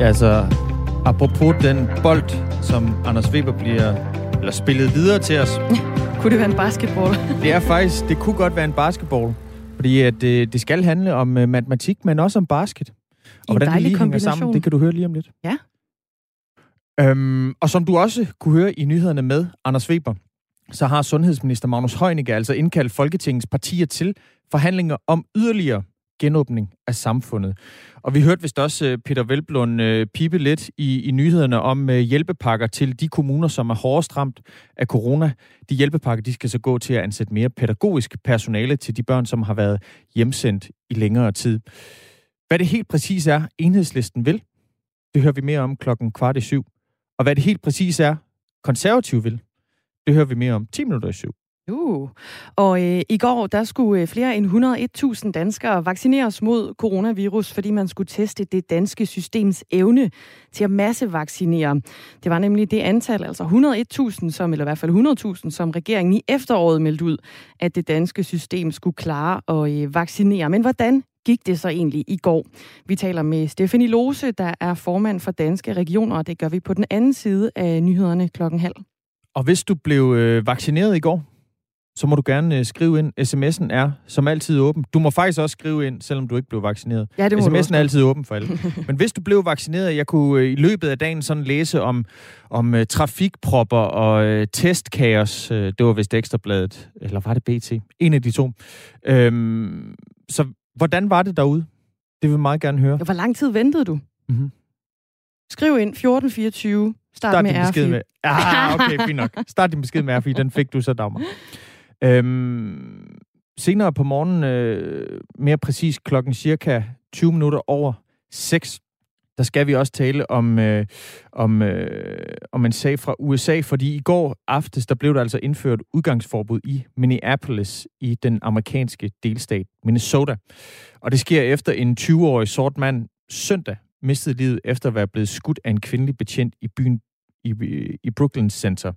Altså, apropos den bold, som Anders Weber bliver eller spillet videre til os. kunne det være en basketball? det er faktisk, det kunne godt være en basketball. Fordi at det, øh, det skal handle om uh, matematik, men også om basket. Og hvordan det lige hænger sammen, det kan du høre lige om lidt. Ja. Øhm, og som du også kunne høre i nyhederne med Anders Weber, så har sundhedsminister Magnus Heunicke altså indkaldt Folketingets partier til forhandlinger om yderligere genåbning af samfundet. Og vi hørte vist også øh, Peter Velblund øh, pipe lidt i, i nyhederne om øh, hjælpepakker til de kommuner, som er hårdest ramt af corona. De hjælpepakker, de skal så gå til at ansætte mere pædagogisk personale til de børn, som har været hjemsendt i længere tid. Hvad det helt præcis er, enhedslisten vil, det hører vi mere om klokken kvart i syv. Og hvad det helt præcis er, konservativ vil, det hører vi mere om 10 minutter i syv. Uh. Og øh, i går, der skulle øh, flere end 101.000 danskere vaccineres mod coronavirus, fordi man skulle teste det danske systems evne til at massevaccinere. Det var nemlig det antal, altså 101.000, som, eller i hvert fald 100.000, som regeringen i efteråret meldte ud, at det danske system skulle klare at øh, vaccinere. Men hvordan gik det så egentlig i går? Vi taler med Stefanie Lose, der er formand for Danske Regioner, og det gør vi på den anden side af nyhederne klokken halv. Og hvis du blev øh, vaccineret i går, så må du gerne øh, skrive ind. SMS'en er som altid åben. Du må faktisk også skrive ind, selvom du ikke blev vaccineret. Ja, det må SMS'en er altid åben for alle. Men hvis du blev vaccineret, jeg kunne øh, i løbet af dagen sådan læse om, om uh, trafikpropper og uh, testkaos. Uh, det var vist Ekstrabladet, eller var det BT? En af de to. Øhm, så hvordan var det derude? Det vil jeg meget gerne høre. Hvor lang tid ventede du? Mm-hmm. Skriv ind 1424. Start, Start med R4. Med, ah, okay, fint nok. Start din besked med R4. Den fik du så, Dagmar. Øhm, senere på morgenen, øh, mere præcis klokken cirka 20 minutter over 6, der skal vi også tale om, øh, om, øh, om en sag fra USA, fordi i går aftes, der blev der altså indført udgangsforbud i Minneapolis i den amerikanske delstat Minnesota. Og det sker efter en 20-årig sort mand søndag mistede livet efter at være blevet skudt af en kvindelig betjent i byen i, i Brooklyn Center,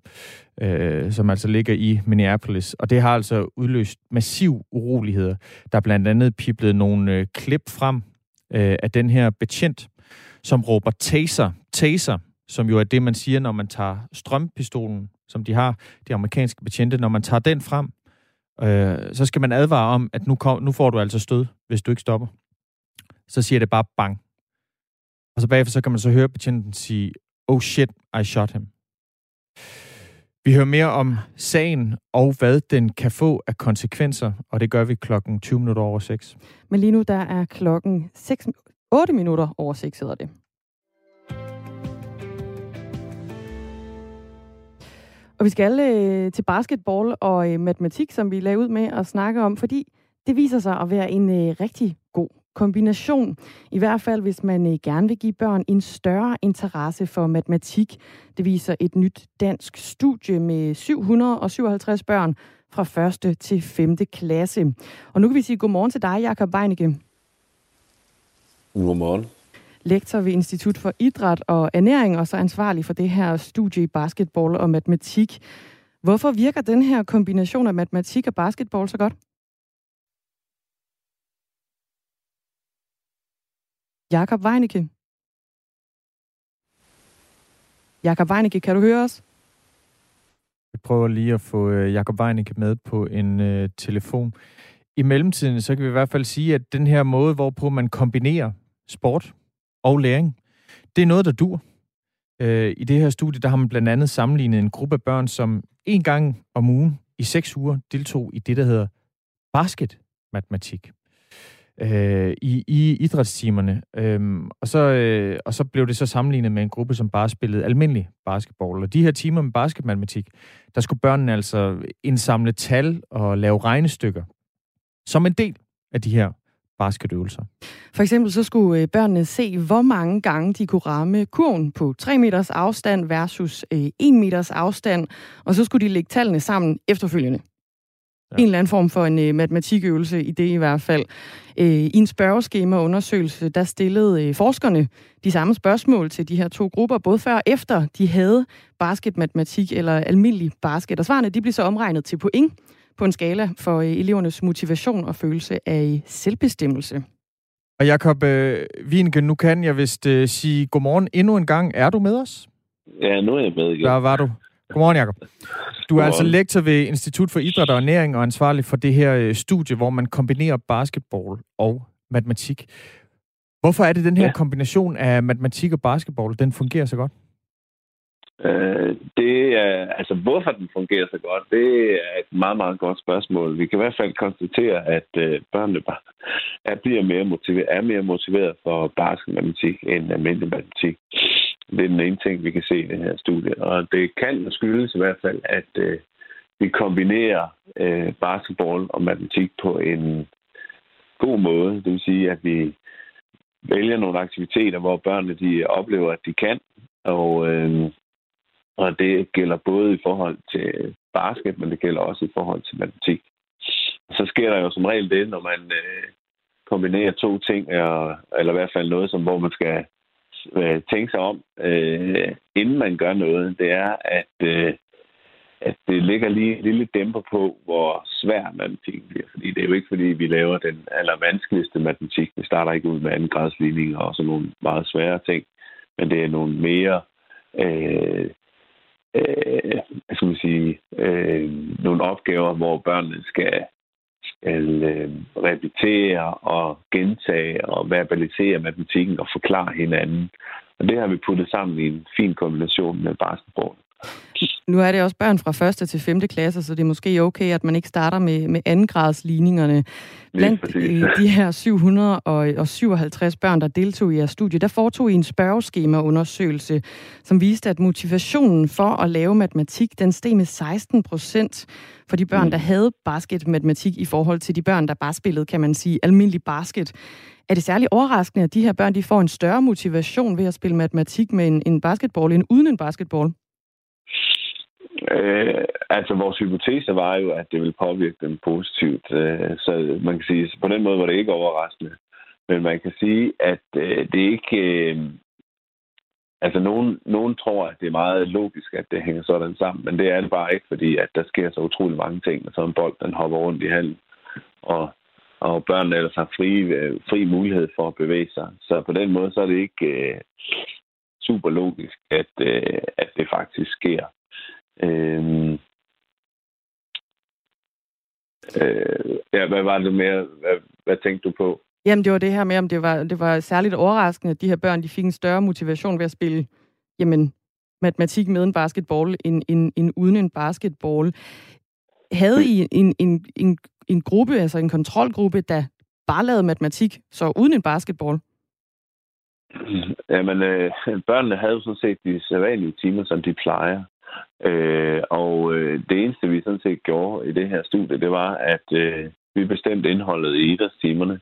øh, som altså ligger i Minneapolis. Og det har altså udløst massiv uroligheder. Der er blandt andet piblet nogle øh, klip frem øh, af den her betjent, som råber taser, taser, som jo er det, man siger, når man tager strømpistolen, som de har, de amerikanske betjente, når man tager den frem, øh, så skal man advare om, at nu, kom, nu får du altså stød, hvis du ikke stopper. Så siger det bare bang. Og så bagefter så kan man så høre betjenten sige, oh shit, I shot him. Vi hører mere om sagen og hvad den kan få af konsekvenser, og det gør vi klokken 20 minutter over 6. Men lige nu der er klokken 6, 8 minutter over 6 hedder det. Og vi skal øh, til basketball og øh, matematik, som vi lagde ud med at snakke om, fordi det viser sig at være en øh, rigtig kombination. I hvert fald, hvis man øh, gerne vil give børn en større interesse for matematik. Det viser et nyt dansk studie med 757 børn fra 1. til 5. klasse. Og nu kan vi sige godmorgen til dig, Jakob Weinicke. Godmorgen. Lektor ved Institut for Idræt og Ernæring, og så ansvarlig for det her studie i basketball og matematik. Hvorfor virker den her kombination af matematik og basketball så godt? Jakob Weinicke. Jakob Weinicke, kan du høre os? Jeg prøver lige at få øh, Jakob Weinicke med på en øh, telefon. I mellemtiden, så kan vi i hvert fald sige, at den her måde, hvorpå man kombinerer sport og læring, det er noget, der dur. Øh, I det her studie, der har man blandt andet sammenlignet en gruppe af børn, som en gang om ugen i seks uger deltog i det, der hedder basketmatematik øh, i, i idrætstimerne. Øhm, og, så, øh, og så blev det så sammenlignet med en gruppe, som bare spillede almindelig basketball. Og de her timer med basketmatematik, der skulle børnene altså indsamle tal og lave regnestykker som en del af de her basketøvelser. For eksempel så skulle øh, børnene se, hvor mange gange de kunne ramme kurven på 3 meters afstand versus øh, 1 meters afstand, og så skulle de lægge tallene sammen efterfølgende. Ja. En eller anden form for en øh, matematikøvelse i det i hvert fald. Øh, I en spørgeskemaundersøgelse, der stillede øh, forskerne de samme spørgsmål til de her to grupper, både før og efter de havde basketmatematik eller almindelig basket. Og svarene de blev så omregnet til point på en skala for øh, elevernes motivation og følelse af selvbestemmelse. Og Jakob øh, Wienke, nu kan jeg vist øh, sige godmorgen endnu en gang. Er du med os? Ja, nu er jeg med igen. Der var du. Godmorgen, Jakob. Du er altså lektor ved Institut for Idræt og Ernæring og ansvarlig for det her øh, studie, hvor man kombinerer basketball og matematik. Hvorfor er det den her ja. kombination af matematik og basketball, den fungerer så godt? Øh, det er, altså, hvorfor den fungerer så godt, det er et meget, meget godt spørgsmål. Vi kan i hvert fald konstatere, at øh, børnene bare er, bliver mere motiveret, er mere motiveret for basketmatematik end almindelig matematik. Det er den ene ting, vi kan se i det her studie. Og det kan skyldes i hvert fald, at øh, vi kombinerer øh, basketball og matematik på en god måde. Det vil sige, at vi vælger nogle aktiviteter, hvor børnene de oplever, at de kan. Og, øh, og det gælder både i forhold til basket, men det gælder også i forhold til matematik. Så sker der jo som regel det, når man øh, kombinerer to ting, eller, eller i hvert fald noget, som, hvor man skal øh, tænke sig om, øh, inden man gør noget, det er, at, øh, at det ligger lige en lille dæmper på, hvor svær matematikken bliver. Fordi det er jo ikke, fordi vi laver den allervanskeligste matematik. Vi starter ikke ud med anden gradsligninger og sådan nogle meget svære ting, men det er nogle mere øh, øh, skal man sige, øh, nogle opgaver, hvor børnene skal, skal øh, repetere og gentage og verbalisere matematikken og forklare hinanden. Og det har vi puttet sammen i en fin kombination med basketball. Nu er det også børn fra 1. til 5. klasse, så det er måske okay, at man ikke starter med, med andengradsligningerne. Blandt øh, de her 757 børn, der deltog i jeres studie, der foretog I en spørgeskemaundersøgelse, som viste, at motivationen for at lave matematik, den steg med 16 procent for de børn, mm. der havde basketmatematik i forhold til de børn, der bare spillede, kan man sige, almindelig basket. Er det særlig overraskende, at de her børn de får en større motivation ved at spille matematik med en, en basketball end uden en basketball? Øh, altså, vores hypotese var jo, at det ville påvirke dem positivt. Øh, så man kan sige, på den måde var det ikke overraskende. Men man kan sige, at øh, det ikke... Øh, altså, nogen, nogen tror, at det er meget logisk, at det hænger sådan sammen, men det er det bare ikke, fordi at der sker så utrolig mange ting, og så en bold, den hopper rundt i halen, og, og børnene ellers har fri, øh, fri mulighed for at bevæge sig. Så på den måde, så er det ikke øh, super logisk, at, øh, at det faktisk sker. Øhm, øh, ja, hvad var det mere? Hvad, hvad tænkte du på? Jamen, det var det her med, om det var, det var særligt overraskende, at de her børn de fik en større motivation ved at spille jamen, matematik med en basketball, end, end, end uden en basketball. Havde I en, en, en, en gruppe, altså en kontrolgruppe, der bare lavede matematik, så uden en basketball? Jamen, øh, børnene havde sådan set de sædvanlige timer, som de plejer. Øh, og øh, det eneste, vi sådan set gjorde i det her studie, det var, at øh, vi bestemte indholdet i idrætstimerne.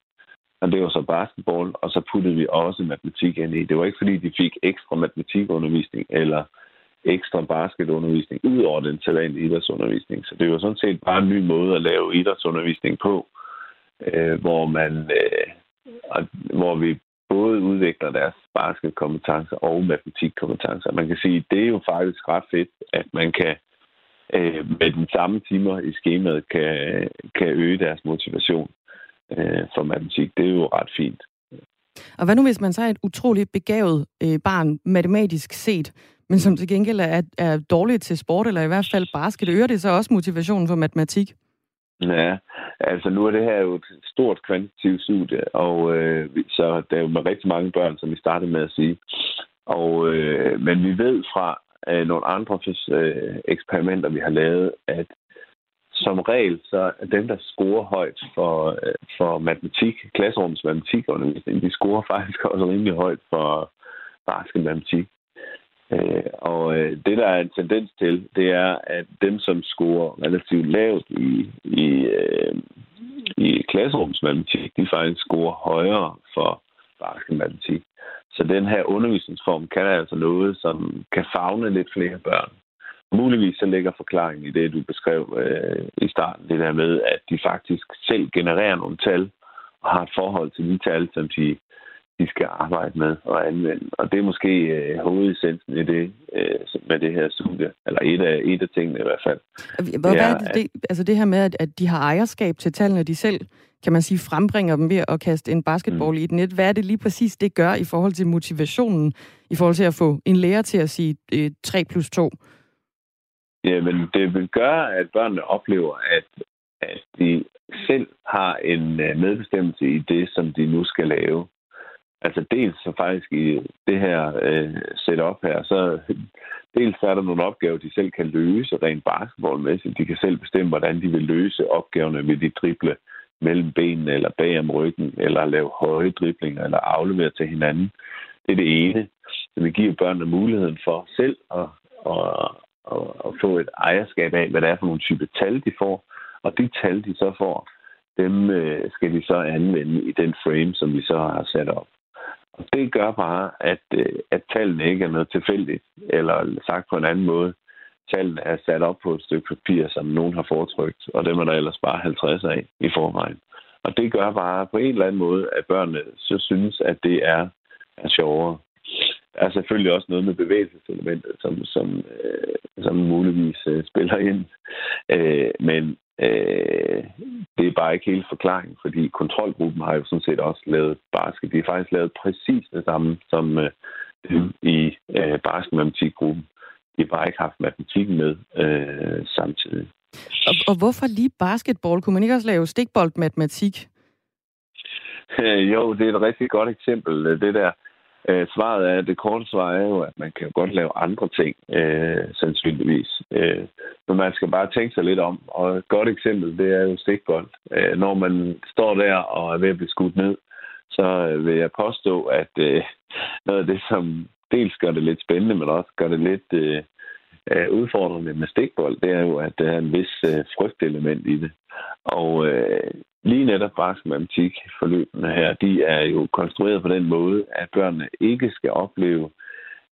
Og det var så basketball, og så puttede vi også matematik ind i. Det var ikke, fordi de fik ekstra matematikundervisning eller ekstra basketundervisning ud over den talent idrætsundervisning. Så det var sådan set bare en ny måde at lave idrætsundervisning på, øh, hvor man øh, hvor vi både udvikler deres basketkompetencer og matematikkompetencer. Man kan sige, at det er jo faktisk ret fedt, at man kan øh, med den samme timer i skemaet kan, kan øge deres motivation øh, for matematik. Det er jo ret fint. Og hvad nu, hvis man så er et utroligt begavet øh, barn, matematisk set, men som til gengæld er, er dårligt til sport, eller i hvert fald basket, øger det så også motivationen for matematik? Ja, altså nu er det her jo et stort kvantitativt studie, og øh, så der er jo med rigtig mange børn, som vi startede med at sige. Og, øh, men vi ved fra øh, nogle andre øh, eksperimenter, vi har lavet, at som regel, så er dem, der scorer højt for, øh, for matematik, klasserummets matematikundervisning, de scorer faktisk også rimelig højt for basketmatematik. Øh, og øh, det, der er en tendens til, det er, at dem, som scorer relativt lavt i, i, øh, i klasserumsmatematik, de faktisk scorer højere for basketmatematik. Så den her undervisningsform kan altså noget, som kan fagne lidt flere børn. Muligvis så ligger forklaringen i det, du beskrev øh, i starten, det der med, at de faktisk selv genererer nogle tal og har et forhold til de tal, som de de skal arbejde med og anvende. Og det er måske øh, hovedessensen i det, øh, med det her studie. Eller et af, et af tingene i hvert fald. Hvad, det, er, det, det, altså det her med, at, at de har ejerskab til tallene, de selv kan man sige, frembringer dem ved at kaste en basketball mm. i et net. Hvad er det lige præcis, det gør i forhold til motivationen, i forhold til at få en lærer til at sige øh, 3 plus 2? Jamen, det vil gøre, at børnene oplever, at, at de selv har en øh, medbestemmelse i det, som de nu skal lave. Altså dels så faktisk i det her øh, setup her, så dels er der nogle opgaver, de selv kan løse rent basketballmæssigt. De kan selv bestemme, hvordan de vil løse opgaverne med de drible mellem benene eller bag om ryggen, eller lave høje driblinger, eller aflevere til hinanden. Det er det ene. Så vi giver børnene muligheden for selv at, at, at, at få et ejerskab af, hvad det er for nogle type tal, de får. Og de tal, de så får, dem øh, skal de så anvende i den frame, som vi så har sat op. Og det gør bare, at, øh, at tallene ikke er noget tilfældigt, eller sagt på en anden måde, tallene er sat op på et stykke papir, som nogen har foretrykt, og dem er der ellers bare 50 af i forvejen. Og det gør bare på en eller anden måde, at børnene så synes, at det er, er sjovere. Der er selvfølgelig også noget med bevægelseselementet, som, som, øh, som muligvis øh, spiller ind. Øh, men øh, det er bare ikke helt forklaring, fordi kontrolgruppen har jo sådan set også lavet basket. De har faktisk lavet præcis det samme som øh, i øh, basketmatematikgruppen. De har bare ikke haft matematikken med øh, samtidig. Og, og hvorfor lige basketball? Kunne man ikke også lave stikboldmatematik? Jo, det er et rigtig godt eksempel, det der. Øh, svaret er, det korte svar er jo, at man kan godt lave andre ting, øh, sandsynligvis. Øh, men man skal bare tænke sig lidt om. Og et godt eksempel, det er jo stikbold. Øh, når man står der og er ved at blive skudt ned, så øh, vil jeg påstå, at øh, noget af det, som dels gør det lidt spændende, men også gør det lidt øh, øh udfordrende med stikbold, det er jo, at der er en vis øh, frygtelement i det. Og øh, lige netop basketmatematik forløbene her, de er jo konstrueret på den måde, at børnene ikke skal opleve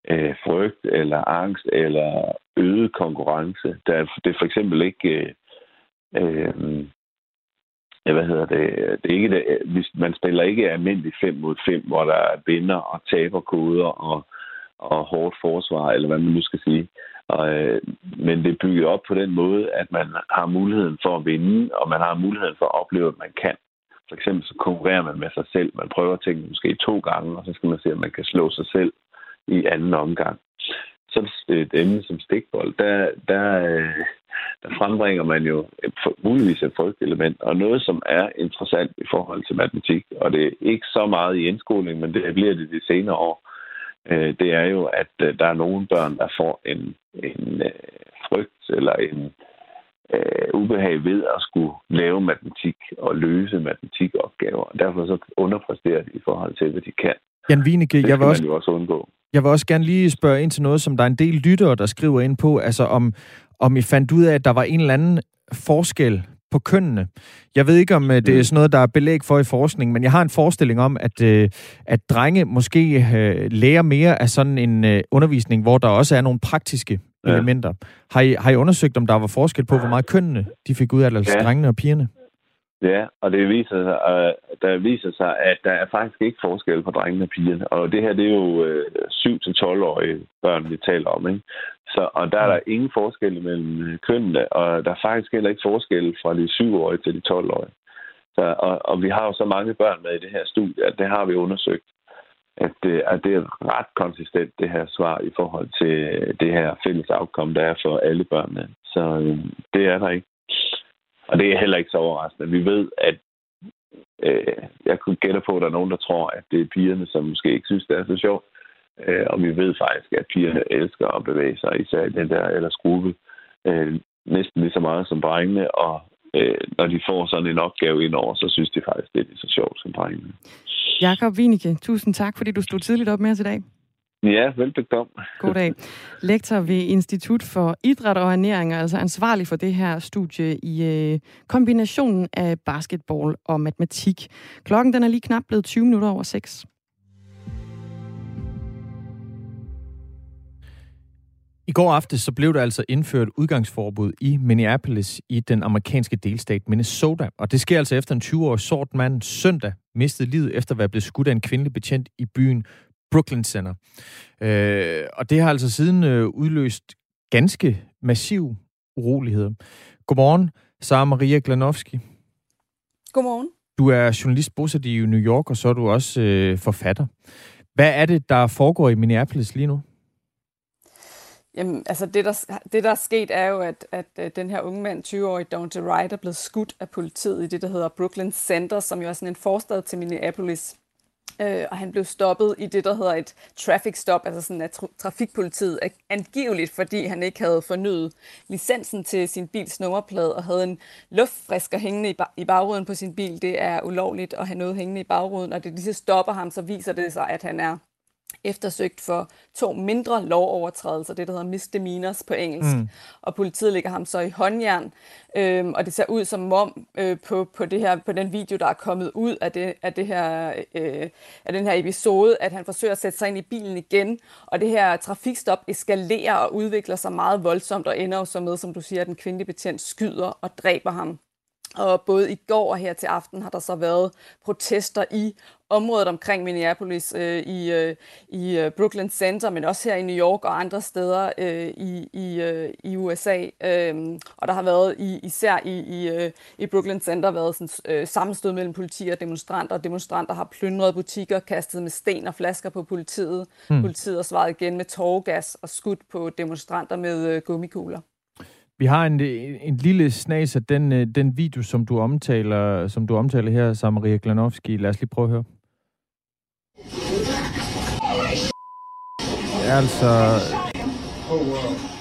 øh, frygt eller angst eller øget konkurrence. Der, det er for eksempel ikke... Øh, øh, hvad hedder det, det er ikke det, hvis man spiller ikke almindeligt 5 mod 5, hvor der er vinder og taberkoder og, og hårdt forsvar, eller hvad man nu skal sige. Og, øh, men det er bygget op på den måde, at man har muligheden for at vinde, og man har muligheden for at opleve, at man kan. For eksempel så konkurrerer man med sig selv. Man prøver tingene måske to gange, og så skal man se, om man kan slå sig selv i anden omgang. Så øh, et emne som stikbold, der, der, øh, der frembringer man jo muligvis et frygtelement, og noget, som er interessant i forhold til matematik, og det er ikke så meget i indskoling, men det bliver det de senere år, øh, det er jo, at øh, der er nogle børn, der får en, en øh, frygt eller en øh, ubehag ved at skulle lave matematik og løse matematikopgaver. Og derfor så underpresterer de i forhold til, hvad de kan. Jan Wieneke, jeg vil også, også undgå. Jeg vil også gerne lige spørge ind til noget, som der er en del lyttere, der skriver ind på, altså om, om I fandt ud af, at der var en eller anden forskel på kønnene. Jeg ved ikke, om øh, det er mm. sådan noget, der er belæg for i forskning, men jeg har en forestilling om, at, øh, at drenge måske øh, lærer mere af sådan en undervisning, hvor der også er nogle praktiske ja. elementer. Har I, har I undersøgt, om der var forskel på, hvor meget kønnene de fik ud af, altså ja. drengene og pigerne? Ja, og det viser sig, der viser sig, at der er faktisk ikke forskel på drengene og pigerne. Og det her, det er jo uh, 7-12-årige børn, vi taler om. Ikke? Så, og der er der ingen forskel mellem øh, kønnene, og der er faktisk heller ikke forskel fra de 7-årige til de 12-årige. Så, og, og vi har jo så mange børn med i det her studie, at det har vi undersøgt, at det, at det er ret konsistent, det her svar i forhold til det her fælles afkom, der er for alle børnene. Så øh, det er der ikke. Og det er heller ikke så overraskende. Vi ved, at øh, jeg kunne gætte på, at der er nogen, der tror, at det er pigerne, som måske ikke synes, det er så sjovt. Øh, og vi ved faktisk, at pigerne elsker at bevæge sig, især i den der ellers gruppe, øh, næsten lige så meget som drengene. Og øh, når de får sådan en opgave ind over, så synes de faktisk, det er lige så sjovt som drengene. Jakob Wienicke, tusind tak, fordi du stod tidligt op med os i dag. Ja, velbekomme. God dag. Lektor ved Institut for Idræt og Ernæring, altså ansvarlig for det her studie i øh, kombinationen af basketball og matematik. Klokken den er lige knap blevet 20 minutter over 6. I går aftes så blev der altså indført udgangsforbud i Minneapolis i den amerikanske delstat Minnesota. Og det sker altså efter en 20-årig sort mand søndag mistede livet efter at være blevet skudt af en kvindelig betjent i byen Brooklyn Center. Øh, og det har altså siden øh, udløst ganske massiv urolighed. Godmorgen, Sara Maria Glanowski. Godmorgen. Du er journalist bosat i New York, og så er du også øh, forfatter. Hvad er det, der foregår i Minneapolis lige nu? Jamen, altså det der, det, der er sket, er jo, at, at, øh, den her unge mand, 20-årig Dante Wright, er blevet skudt af politiet i det, der hedder Brooklyn Center, som jo er sådan en forstad til Minneapolis. Øh, og han blev stoppet i det, der hedder et traffic stop, altså sådan at trafikpolitiet angiveligt, fordi han ikke havde fornyet licensen til sin bils nummerplade og havde en luftfrisker hængende i, i bagruden på sin bil. Det er ulovligt at have noget hængende i bagruden, og det lige så stopper ham, så viser det sig, at han er eftersøgt for to mindre lovovertrædelser, det der hedder misdemeanors på engelsk. Mm. Og politiet ligger ham så i håndjern, øhm, og det ser ud som om øh, på, på, det her, på den video, der er kommet ud af, det, af, det her, øh, af den her episode, at han forsøger at sætte sig ind i bilen igen, og det her trafikstop eskalerer og udvikler sig meget voldsomt, og ender jo så med, som du siger, at den kvindelige betjent skyder og dræber ham. Og både i går og her til aften har der så været protester i området omkring Minneapolis, øh, i, øh, i øh, Brooklyn Center, men også her i New York og andre steder øh, i, i, øh, i USA. Øh, og der har været i, især i, i, øh, i Brooklyn Center været sådan, øh, sammenstød mellem politi og demonstranter. Demonstranter har plyndret butikker, kastet med sten og flasker på politiet. Hmm. Politiet har svaret igen med tårgas og skudt på demonstranter med øh, gummikugler. Vi har en, en lille snas af den, øh, den video, som du omtaler, som du omtaler her, som Maria Glanovski. Lad os lige prøve at høre. Det er altså...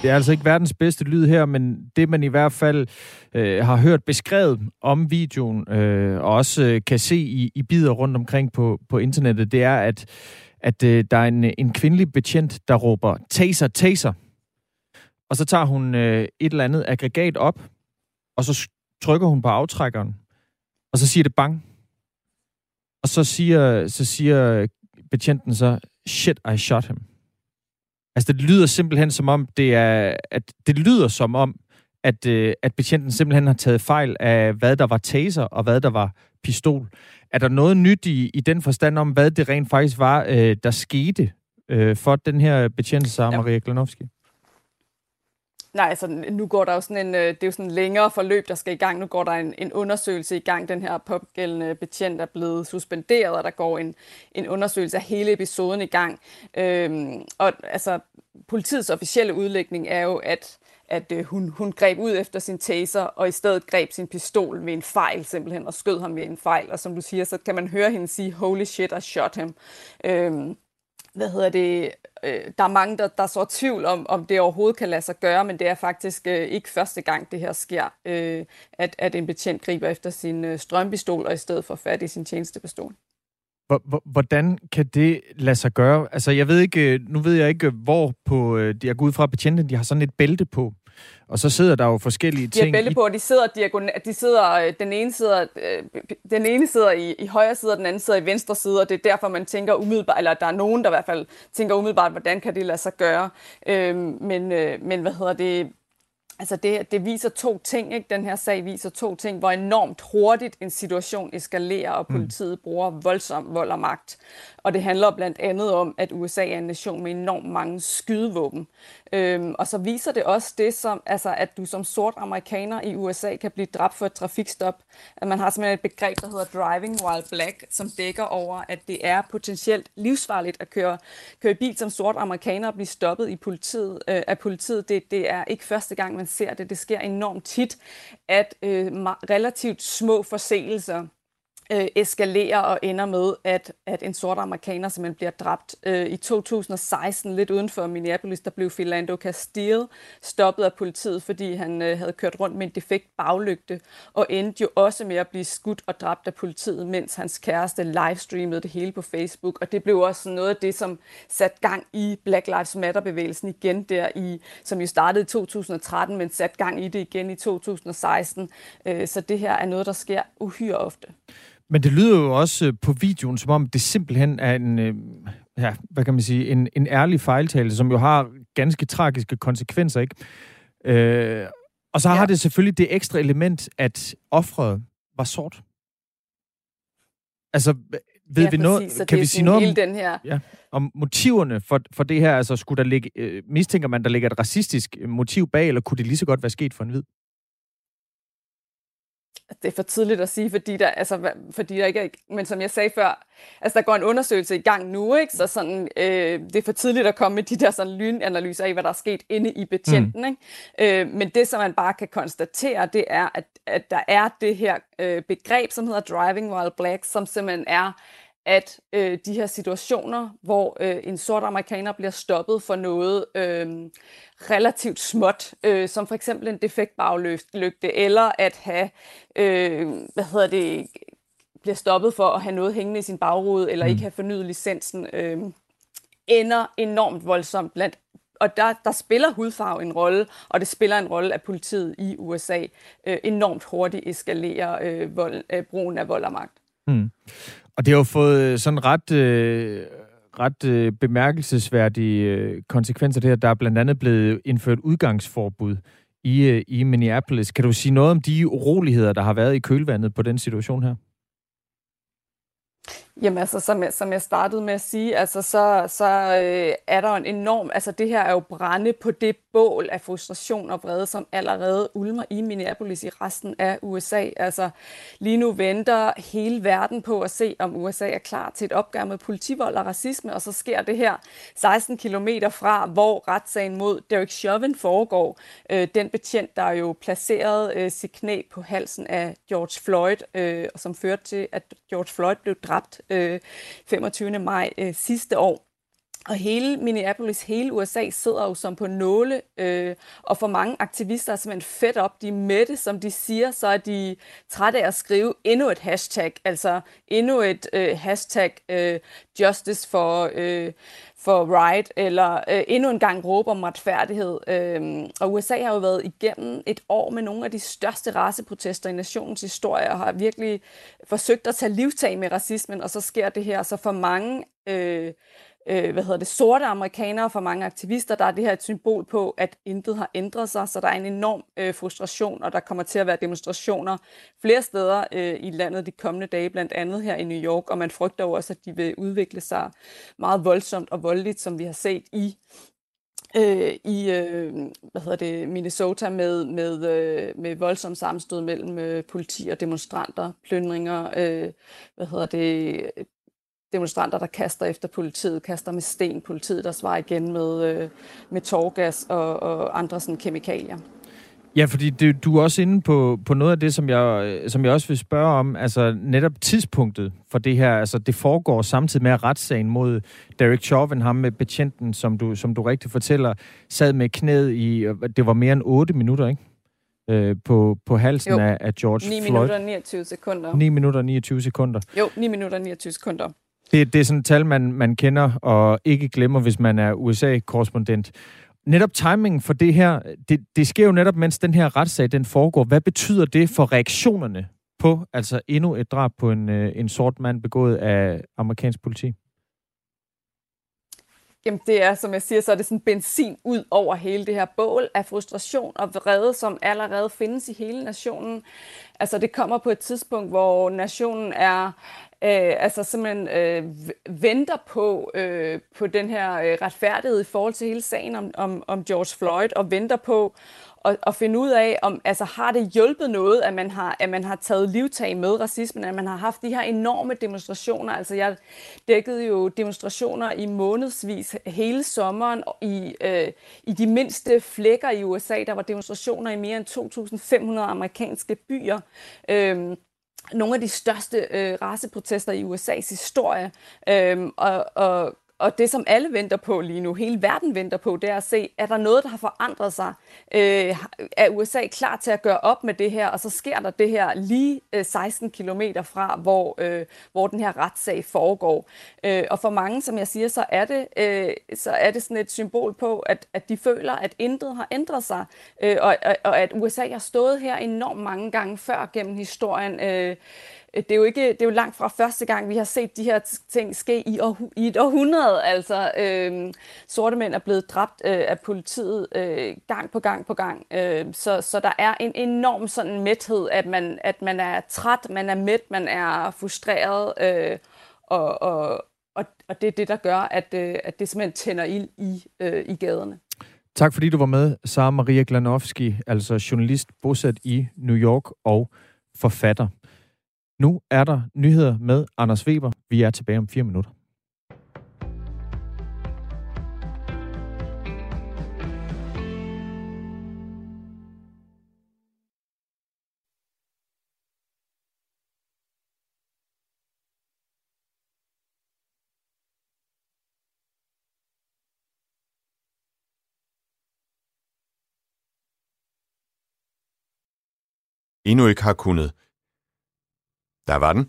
Det er altså ikke verdens bedste lyd her, men det man i hvert fald øh, har hørt beskrevet om videoen, øh, og også øh, kan se i, i bider rundt omkring på, på internettet, det er, at, at øh, der er en, en kvindelig betjent, der råber, taser, taser, og så tager hun øh, et eller andet aggregat op, og så trykker hun på aftrækkeren, og så siger det bang. Og så siger, så siger betjenten så, shit, I shot him. Altså, det lyder simpelthen som om, det er, at det lyder som om, at, øh, at betjenten simpelthen har taget fejl af, hvad der var taser og hvad der var pistol. Er der noget nyt i, i den forstand om, hvad det rent faktisk var, øh, der skete øh, for den her betjent, Sara ja. Maria Glanovski? Nej, altså nu går der jo sådan en, øh, det er jo sådan en længere forløb, der skal i gang. Nu går der en, en undersøgelse i gang. Den her pågældende betjent er blevet suspenderet, og der går en, en undersøgelse af hele episoden i gang. Øhm, og altså, politiets officielle udlægning er jo, at at øh, hun, hun greb ud efter sin taser, og i stedet greb sin pistol ved en fejl simpelthen, og skød ham ved en fejl. Og som du siger, så kan man høre hende sige, holy shit, I shot him. Øhm, hvad hedder det, øh, der er mange, der, der så tvivl om, om det overhovedet kan lade sig gøre, men det er faktisk øh, ikke første gang, det her sker, øh, at, at en betjent griber efter sin øh, strømpistol, og i stedet får fat i sin tjenestepistol. Hvordan kan det lade sig gøre? Altså, jeg ved ikke, øh, nu ved jeg ikke, hvor på, øh, jeg går ud fra betjenten, de har sådan et bælte på. Og så sidder der jo forskellige ting... De har bælte på, og de sidder diagonalt. De sidder, øh, den ene sidder, øh, den ene sidder i, i højre side, og den anden sidder i venstre side, og det er derfor, man tænker umiddelbart, eller der er nogen, der i hvert fald tænker umiddelbart, hvordan kan det lade sig gøre. Øh, men, øh, men hvad hedder det... Altså det, det viser to ting, ikke? Den her sag viser to ting, hvor enormt hurtigt en situation eskalerer, og mm. politiet mm. bruger voldsom vold og magt. Og det handler blandt andet om, at USA er en nation med enormt mange skydevåben. Øhm, og så viser det også det, som, altså, at du som sort amerikaner i USA kan blive dræbt for et trafikstop. At man har simpelthen et begreb, der hedder driving while black, som dækker over, at det er potentielt livsfarligt at køre, køre bil som sort amerikaner og blive stoppet i politiet, øh, af politiet. Det, det er ikke første gang, man ser det. Det sker enormt tit, at øh, relativt små forseelser øh, eskalerer og ender med, at, at en sort amerikaner simpelthen bliver dræbt. Øh, I 2016, lidt uden for Minneapolis, der blev Philando Castile stoppet af politiet, fordi han øh, havde kørt rundt med en defekt baglygte, og endte jo også med at blive skudt og dræbt af politiet, mens hans kæreste livestreamede det hele på Facebook. Og det blev også noget af det, som satte gang i Black Lives Matter-bevægelsen igen der, i, som jo startede i 2013, men satte gang i det igen i 2016. Øh, så det her er noget, der sker uhyre ofte. Men det lyder jo også øh, på videoen, som om det simpelthen er en, øh, ja, hvad kan man sige, en, en ærlig fejltagelse, som jo har ganske tragiske konsekvenser, ikke? Øh, og så ja. har det selvfølgelig det ekstra element, at offret var sort. Altså, ved ja, vi noget, kan vi sige noget om, den her. Ja, om motiverne for, for det her? Altså, skulle der ligge, øh, mistænker man, der ligger et racistisk motiv bag, eller kunne det lige så godt være sket for en hvid? Det er for tidligt at sige, fordi der, altså, fordi der ikke er, men som jeg sagde før, altså der går en undersøgelse i gang nu, ikke? så sådan, øh, det er for tidligt at komme med de der sådan lynanalyser af, hvad der er sket inde i betjenten. Mm. Ikke? Øh, men det, som man bare kan konstatere, det er, at, at der er det her øh, begreb, som hedder driving while black, som simpelthen er at øh, de her situationer, hvor øh, en sort amerikaner bliver stoppet for noget øh, relativt småt, øh, som for eksempel en defekt baglygte, eller at have, øh, hvad hedder det, bliver stoppet for at have noget hængende i sin bagrude, eller mm. ikke have fornyet licensen, øh, ender enormt voldsomt blandt og der, der spiller hudfarve en rolle, og det spiller en rolle, at politiet i USA øh, enormt hurtigt eskalerer øh, vold, øh, brugen af vold og magt. Mm. Og det har jo fået øh, sådan ret, øh, ret øh, bemærkelsesværdige øh, konsekvenser det her. Der er blandt andet blevet indført udgangsforbud i, øh, i Minneapolis. Kan du sige noget om de uroligheder, der har været i kølvandet på den situation her? Jamen altså, som jeg, som jeg startede med at sige, altså så, så øh, er der en enorm, altså det her er jo brænde på det bål af frustration og vrede, som allerede ulmer i Minneapolis i resten af USA. Altså lige nu venter hele verden på at se, om USA er klar til et opgør med politivold og racisme, og så sker det her 16 kilometer fra, hvor retssagen mod Derek Chauvin foregår. Øh, den betjent, der jo placerede øh, sit knæ på halsen af George Floyd, øh, som førte til, at George Floyd blev dræbt øh, 25. maj øh, sidste år. Og hele Minneapolis, hele USA sidder jo som på nåle, øh, og for mange aktivister er simpelthen fedt op. De er mætte, som de siger, så er de trætte af at skrive endnu et hashtag, altså endnu et øh, hashtag øh, justice for, øh, for right, eller øh, endnu en gang råbe om retfærdighed. Øh, og USA har jo været igennem et år med nogle af de største raceprotester i nationens historie, og har virkelig forsøgt at tage livtag med racismen, og så sker det her. Så for mange... Øh, øh, hvad hedder det, sorte amerikanere, for mange aktivister, der er det her et symbol på, at intet har ændret sig, så der er en enorm øh, frustration, og der kommer til at være demonstrationer flere steder øh, i landet de kommende dage, blandt andet her i New York, og man frygter jo også, at de vil udvikle sig meget voldsomt og voldeligt, som vi har set i øh, i øh, hvad hedder det, Minnesota med, med, øh, med voldsom sammenstød mellem øh, politi og demonstranter, plyndringer, øh, hvad hedder det, demonstranter, der kaster efter politiet, kaster med sten, politiet, der svarer igen med, øh, med tårgas og, og andre sådan kemikalier. Ja, fordi det, du er også inde på, på noget af det, som jeg, som jeg også vil spørge om, altså netop tidspunktet for det her, altså det foregår samtidig med retssagen mod Derek Chauvin, ham med betjenten, som du, som du rigtig fortæller, sad med knæet i, det var mere end 8 minutter, ikke? Øh, på, på halsen jo. af, af George 9 Floyd. 9 minutter og 29 sekunder. 9 minutter og 29 sekunder. Jo, 9 minutter og 29 sekunder. Det, det er sådan et tal, man, man kender og ikke glemmer, hvis man er USA-korrespondent. Netop timingen for det her, det, det sker jo netop, mens den her retssag den foregår. Hvad betyder det for reaktionerne på altså endnu et drab på en, øh, en sort mand begået af amerikansk politi? Jamen det er, som jeg siger, så er det sådan benzin ud over hele det her bål af frustration og vrede, som allerede findes i hele nationen. Altså det kommer på et tidspunkt, hvor nationen er øh, altså simpelthen øh, venter på, øh, på den her øh, retfærdighed i forhold til hele sagen om, om, om George Floyd, og venter på at, at finde ud af, om altså, har det hjulpet noget, at man, har, at man har taget livtag med racismen, at man har haft de her enorme demonstrationer. Altså jeg dækkede jo demonstrationer i månedsvis hele sommeren i, øh, i de mindste flækker i USA. Der var demonstrationer i mere end 2.500 amerikanske byer. Øh, nogle af de største øh, raceprotester i USA's historie. Øh, og, og og det, som alle venter på lige nu, hele verden venter på, det er at se, er der noget, der har forandret sig? Øh, er USA klar til at gøre op med det her? Og så sker der det her lige øh, 16 kilometer fra, hvor, øh, hvor den her retssag foregår. Øh, og for mange, som jeg siger, så er det, øh, så er det sådan et symbol på, at, at de føler, at intet har ændret sig. Øh, og, og, og at USA har stået her enormt mange gange før gennem historien. Øh, Øh, Øh, det er jo ikke det er jo langt fra første gang vi har set de her ting ske i, år, i et århundrede. Altså øh, sorte mænd er blevet dræbt øh, af politiet øh, gang på gang på gang. Øh, så så der er en enorm sådan mæthed at man at man er træt man er mæt man er frustreret øh, og, og og, og det er det der gør at øh, at det simpelthen tænder ild i øh, i gaderne. Tak fordi du var med, Sara Maria Glanowski, altså journalist bosat i New York og forfatter. Nu er der nyheder med Anders Weber. Vi er tilbage om fire minutter. endnu ikke har kunnet. Der var den.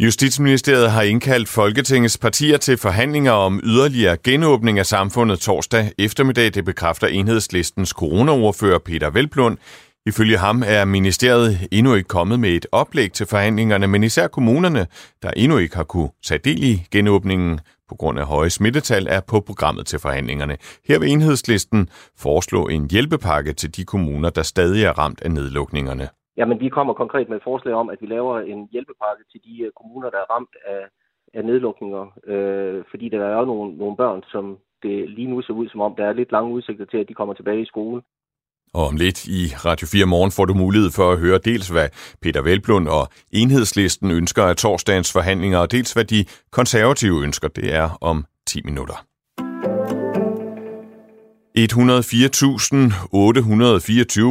Justitsministeriet har indkaldt Folketingets partier til forhandlinger om yderligere genåbning af samfundet torsdag eftermiddag. Det bekræfter enhedslistens coronaordfører Peter Velblund. Ifølge ham er ministeriet endnu ikke kommet med et oplæg til forhandlingerne, men især kommunerne, der endnu ikke har kunne tage del i genåbningen på grund af høje smittetal, er på programmet til forhandlingerne. Her vil enhedslisten foreslå en hjælpepakke til de kommuner, der stadig er ramt af nedlukningerne. Jamen, vi kommer konkret med et forslag om, at vi laver en hjælpepakke til de øh, kommuner, der er ramt af, af nedlukninger. Øh, fordi der er nogle, nogle børn, som det lige nu ser ud som om, der er lidt lange udsigter til, at de kommer tilbage i skole. Og om lidt i Radio 4 morgen får du mulighed for at høre dels, hvad Peter Velblund og Enhedslisten ønsker af torsdagens forhandlinger, og dels hvad de konservative ønsker. Det er om 10 minutter. 104.824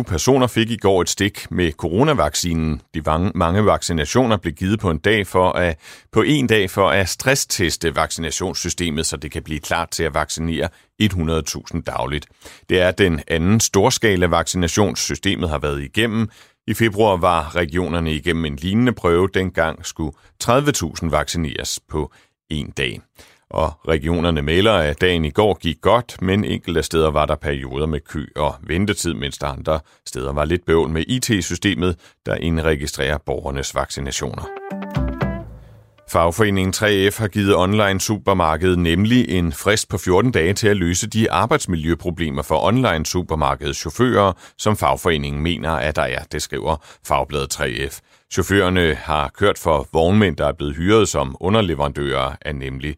personer fik i går et stik med coronavaccinen. De mange vaccinationer blev givet på en dag for at, på en dag for at stressteste vaccinationssystemet, så det kan blive klar til at vaccinere 100.000 dagligt. Det er den anden storskala vaccinationssystemet har været igennem. I februar var regionerne igennem en lignende prøve. Dengang skulle 30.000 vaccineres på en dag og regionerne melder, at dagen i går gik godt, men enkelte steder var der perioder med kø og ventetid, mens der andre steder var lidt bøvl med IT-systemet, der indregistrerer borgernes vaccinationer. Fagforeningen 3F har givet online supermarkedet nemlig en frist på 14 dage til at løse de arbejdsmiljøproblemer for online supermarkedets chauffører, som fagforeningen mener, at der er, det skriver Fagbladet 3F. Chaufførerne har kørt for vognmænd, der er blevet hyret som underleverandører af nemlig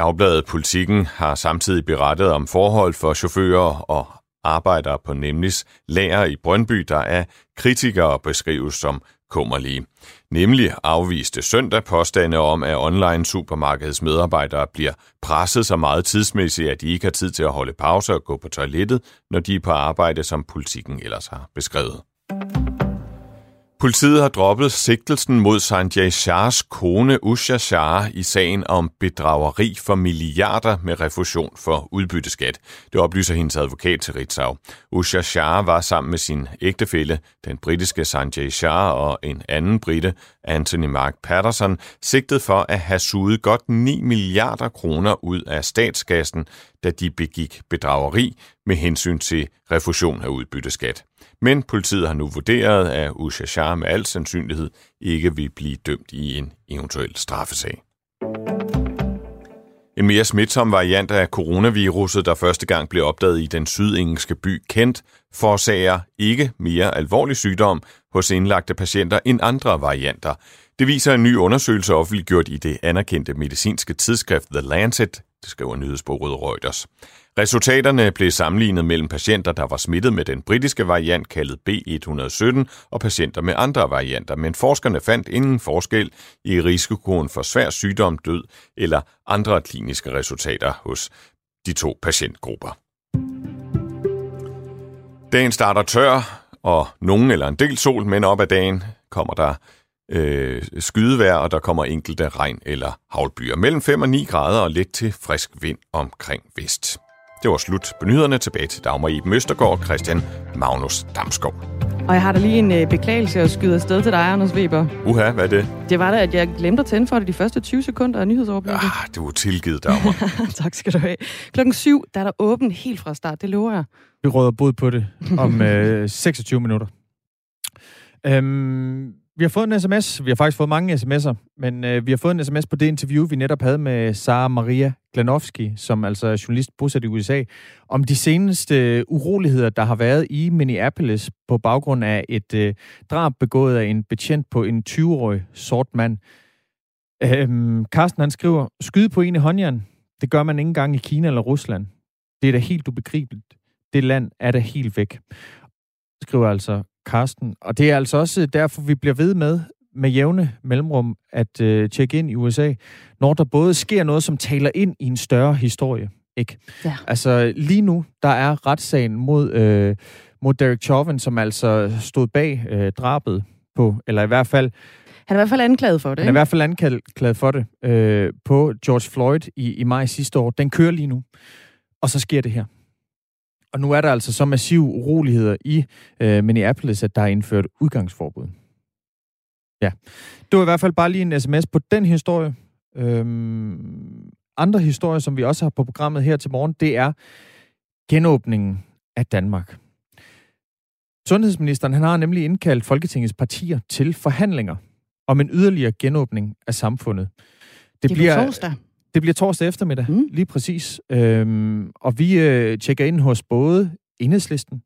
Dagbladet Politikken har samtidig berettet om forhold for chauffører og arbejdere på Nemlis lager i Brøndby, der er kritikere beskrives som kummerlige. Nemlig afviste søndag påstande om, at online supermarkedets medarbejdere bliver presset så meget tidsmæssigt, at de ikke har tid til at holde pause og gå på toilettet, når de er på arbejde, som politikken ellers har beskrevet. Politiet har droppet sigtelsen mod Sanjay Shahs kone Usha Shah i sagen om bedrageri for milliarder med refusion for udbytteskat. Det oplyser hendes advokat til Ritzau. Usha Shah var sammen med sin ægtefælle, den britiske Sanjay Shah og en anden brite, Anthony Mark Patterson, sigtet for at have suget godt 9 milliarder kroner ud af statskassen, da de begik bedrageri med hensyn til refusion af udbytteskat. Men politiet har nu vurderet, at Usha Shah med al sandsynlighed ikke vil blive dømt i en eventuel straffesag. En mere smitsom variant af coronaviruset, der første gang blev opdaget i den sydengelske by Kent, forårsager ikke mere alvorlig sygdom hos indlagte patienter end andre varianter. Det viser en ny undersøgelse offentliggjort i det anerkendte medicinske tidsskrift The Lancet, det skriver nyhedsbureauet Reuters. Resultaterne blev sammenlignet mellem patienter, der var smittet med den britiske variant kaldet B117 og patienter med andre varianter, men forskerne fandt ingen forskel i risikoen for svær sygdom, død eller andre kliniske resultater hos de to patientgrupper. Dagen starter tør, og nogen eller en del sol, men op ad dagen kommer der øh, skydevær, og der kommer enkelte regn eller havlbyer. Mellem 5 og 9 grader og lidt til frisk vind omkring vest. Det var slut på nyhederne. Tilbage til Dagmar Iben Østergaard og Christian Magnus Damskov. Og jeg har da lige en øh, beklagelse at skyde afsted til dig, Anders Weber. Uha, hvad er det? Det var da, at jeg glemte at tænde for det de første 20 sekunder af nyhedsoverblikket. Ah, det var tilgivet, Dagmar. tak skal du have. Klokken syv, der er der åbent helt fra start, det lover jeg. Vi råder bod på det om øh, 26 minutter. Øhm, vi har fået en sms. Vi har faktisk fået mange sms'er, men øh, vi har fået en sms på det interview, vi netop havde med Sara Maria Glanowski, som altså er journalist bosat i USA, om de seneste øh, uroligheder, der har været i Minneapolis på baggrund af et øh, drab begået af en betjent på en 20-årig sort mand. Øhm, Carsten han skriver, skyde på en i håndjern, det gør man ikke engang i Kina eller Rusland. Det er da helt ubegribeligt. Det land er da helt væk. Skriver altså Karsten. Og det er altså også derfor, vi bliver ved med med jævne mellemrum at øh, tjekke ind i USA, når der både sker noget, som taler ind i en større historie. Ikke? Ja. Altså lige nu, der er retssagen mod, øh, mod Derek Chauvin, som altså stod bag øh, drabet på, eller i hvert fald han er i hvert fald anklaget for det. Han er i hvert fald anklaget for det øh, på George Floyd i, i maj sidste år. Den kører lige nu. Og så sker det her. Og nu er der altså så massive uroligheder i øh, Minneapolis, at der er indført udgangsforbud. Ja. Det var i hvert fald bare lige en sms på den historie. Øhm, andre historier, som vi også har på programmet her til morgen, det er genåbningen af Danmark. Sundhedsministeren han har nemlig indkaldt Folketingets partier til forhandlinger om en yderligere genåbning af samfundet. Det, det bliver torsdag. Det bliver torsdag eftermiddag, mm. lige præcis. Øhm, og vi øh, tjekker ind hos både enhedslisten,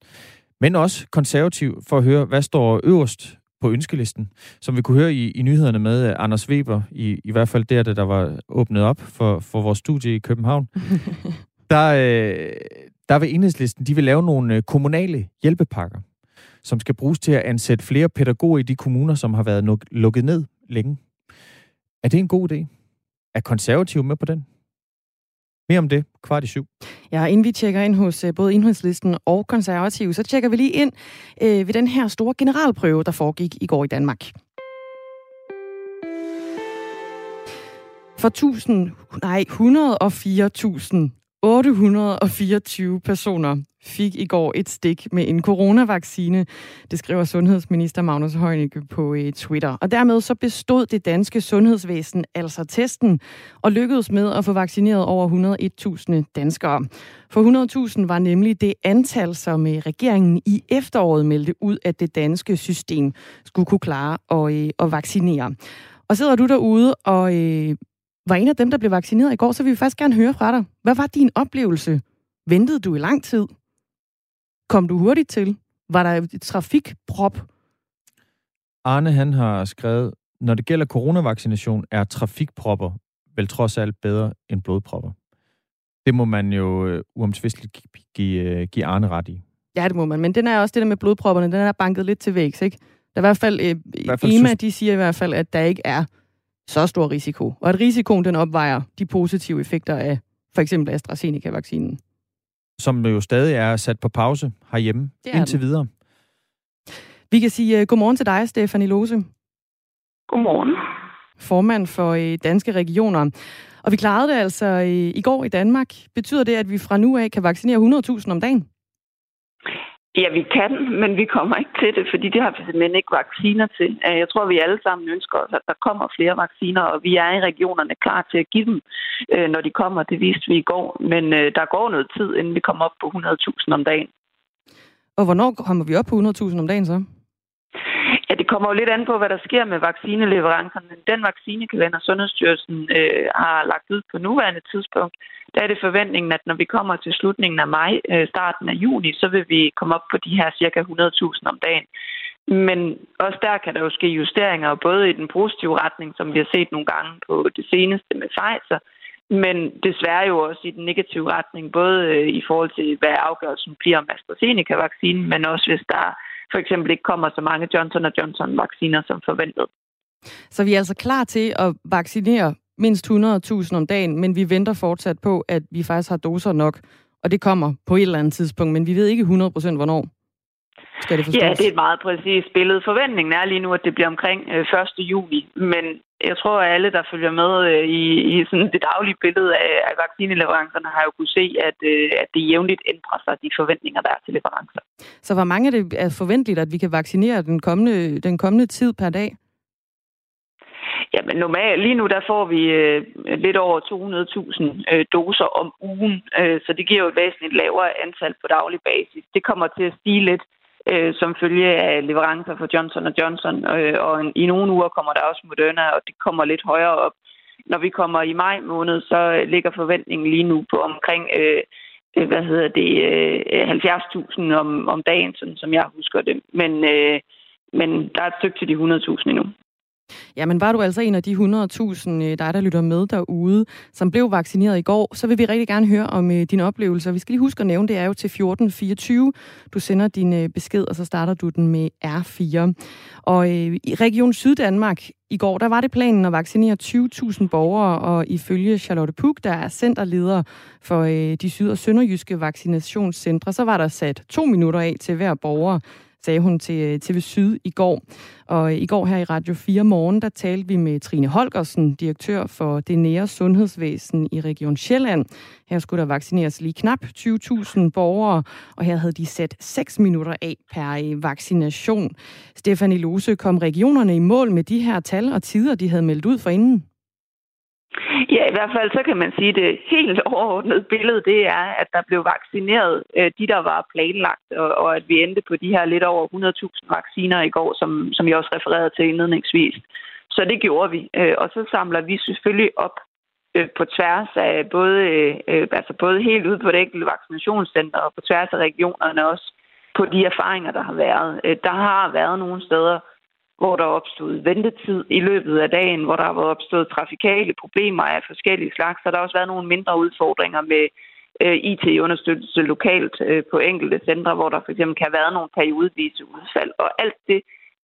men også konservativ, for at høre, hvad står øverst på ønskelisten. Som vi kunne høre i, i nyhederne med uh, Anders Weber, i, i hvert fald der, der var åbnet op for, for vores studie i København. der, øh, der vil enhedslisten, de vil lave nogle øh, kommunale hjælpepakker som skal bruges til at ansætte flere pædagoger i de kommuner, som har været lukket ned længe. Er det en god idé? Er konservative med på den? Mere om det, kvart i syv. Ja, inden vi tjekker ind hos øh, både enhedslisten og konservative, så tjekker vi lige ind øh, ved den her store generalprøve, der foregik i går i Danmark. For 1000, nej, 104.000 824 personer fik i går et stik med en coronavaccine, det skriver sundhedsminister Magnus Heunicke på øh, Twitter. Og dermed så bestod det danske sundhedsvæsen altså testen og lykkedes med at få vaccineret over 101.000 danskere. For 100.000 var nemlig det antal, som øh, regeringen i efteråret meldte ud, at det danske system skulle kunne klare at, øh, at vaccinere. Og sidder du derude og var en af dem, der blev vaccineret i går, så vil vi faktisk gerne høre fra dig. Hvad var din oplevelse? Ventede du i lang tid? Kom du hurtigt til? Var der et trafikprop? Arne han har skrevet, når det gælder coronavaccination, er trafikpropper vel trods alt bedre end blodpropper. Det må man jo uh, uomtvisteligt give, uh, give Arne ret i. Ja, det må man. Men den er også det der med blodpropperne, den er banket lidt til vægs, ikke? Der er i hvert fald, uh, I hvert fald EMA, synes... de siger i hvert fald, at der ikke er så stor risiko, og at risikoen den opvejer de positive effekter af for eksempel AstraZeneca-vaccinen. Som jo stadig er sat på pause herhjemme indtil den. videre. Vi kan sige uh, godmorgen til dig, Stefanie Lose. Godmorgen. Formand for uh, Danske Regioner. Og vi klarede det altså uh, i går i Danmark. Betyder det, at vi fra nu af kan vaccinere 100.000 om dagen? Ja, vi kan, men vi kommer ikke til det, fordi det har vi simpelthen ikke vacciner til. Øh, jeg tror, vi alle sammen ønsker os, at der kommer flere vacciner, og vi er i regionerne klar til at give dem, øh, når de kommer. Det viste vi i går. Men øh, der går noget tid, inden vi kommer op på 100.000 om dagen. Og hvornår kommer vi op på 100.000 om dagen så? Ja, det kommer jo lidt an på, hvad der sker med vaccineleverancerne. Den vaccinekalender, Sundhedsstyrelsen øh, har lagt ud på nuværende tidspunkt, der er det forventningen, at når vi kommer til slutningen af maj, øh, starten af juni, så vil vi komme op på de her cirka 100.000 om dagen. Men også der kan der jo ske justeringer, både i den positive retning, som vi har set nogle gange på det seneste med Pfizer, men desværre jo også i den negative retning, både øh, i forhold til, hvad afgørelsen bliver om AstraZeneca-vaccinen, men også hvis der for eksempel ikke kommer så mange Johnson Johnson-vacciner som forventet. Så vi er altså klar til at vaccinere mindst 100.000 om dagen, men vi venter fortsat på, at vi faktisk har doser nok, og det kommer på et eller andet tidspunkt, men vi ved ikke 100% hvornår. Skal det forstås? Ja, det er et meget præcist billede. Forventningen er lige nu, at det bliver omkring 1. Øh, juli, men jeg tror, at alle, der følger med øh, i, i sådan det daglige billede af, af vaccineleverancerne, har jo kunne se, at, øh, at det jævnligt ændrer sig, de forventninger, der er til leverancer. Så hvor mange er det er forventeligt, at vi kan vaccinere den kommende, den kommende tid per dag? Jamen normalt, lige nu der får vi øh, lidt over 200.000 øh, doser om ugen, øh, så det giver jo et væsentligt lavere antal på daglig basis. Det kommer til at stige lidt øh, som følge af leverancer fra Johnson Johnson, øh, og i nogle uger kommer der også Moderna, og det kommer lidt højere op. Når vi kommer i maj måned, så ligger forventningen lige nu på omkring øh, øh hvad hedder det, øh, 70.000 om, om dagen, sådan som jeg husker det. Men, øh, men der er et stykke til de 100.000 endnu. Jamen var du altså en af de 100.000, dig øh, der der lytter med derude, som blev vaccineret i går, så vil vi rigtig gerne høre om uh, dine oplevelser. Vi skal lige huske at nævne, det er jo til 1424. Du sender din uh, besked, og så starter du den med R4. Og uh, i Region Syddanmark i går, der var det planen at vaccinere 20.000 borgere, og ifølge Charlotte Puk, der er centerleder for uh, de syd- og sønderjyske vaccinationscentre, så var der sat to minutter af til hver borger sagde hun til øh, TV Syd i går. Og øh, i går her i Radio 4 morgen, der talte vi med Trine Holgersen, direktør for det nære sundhedsvæsen i Region Sjælland. Her skulle der vaccineres lige knap 20.000 borgere, og her havde de sat 6 minutter af per øh, vaccination. Stefanie Lose, kom regionerne i mål med de her tal og tider, de havde meldt ud for inden? Ja, i hvert fald så kan man sige, at det helt overordnede billede, det er, at der blev vaccineret øh, de, der var planlagt, og, og at vi endte på de her lidt over 100.000 vacciner i går, som, som jeg også refererede til indledningsvis. Så det gjorde vi, øh, og så samler vi selvfølgelig op øh, på tværs af både, altså både helt ude på det enkelte vaccinationscenter og på tværs af regionerne også på de erfaringer, der har været. Der har været nogle steder, hvor der er opstået ventetid i løbet af dagen, hvor der har været opstået trafikale problemer af forskellige slags, så der har også været nogle mindre udfordringer med øh, IT-understøttelse lokalt øh, på enkelte centre, hvor der for eksempel kan have været nogle periodevise udfald. Og alt det,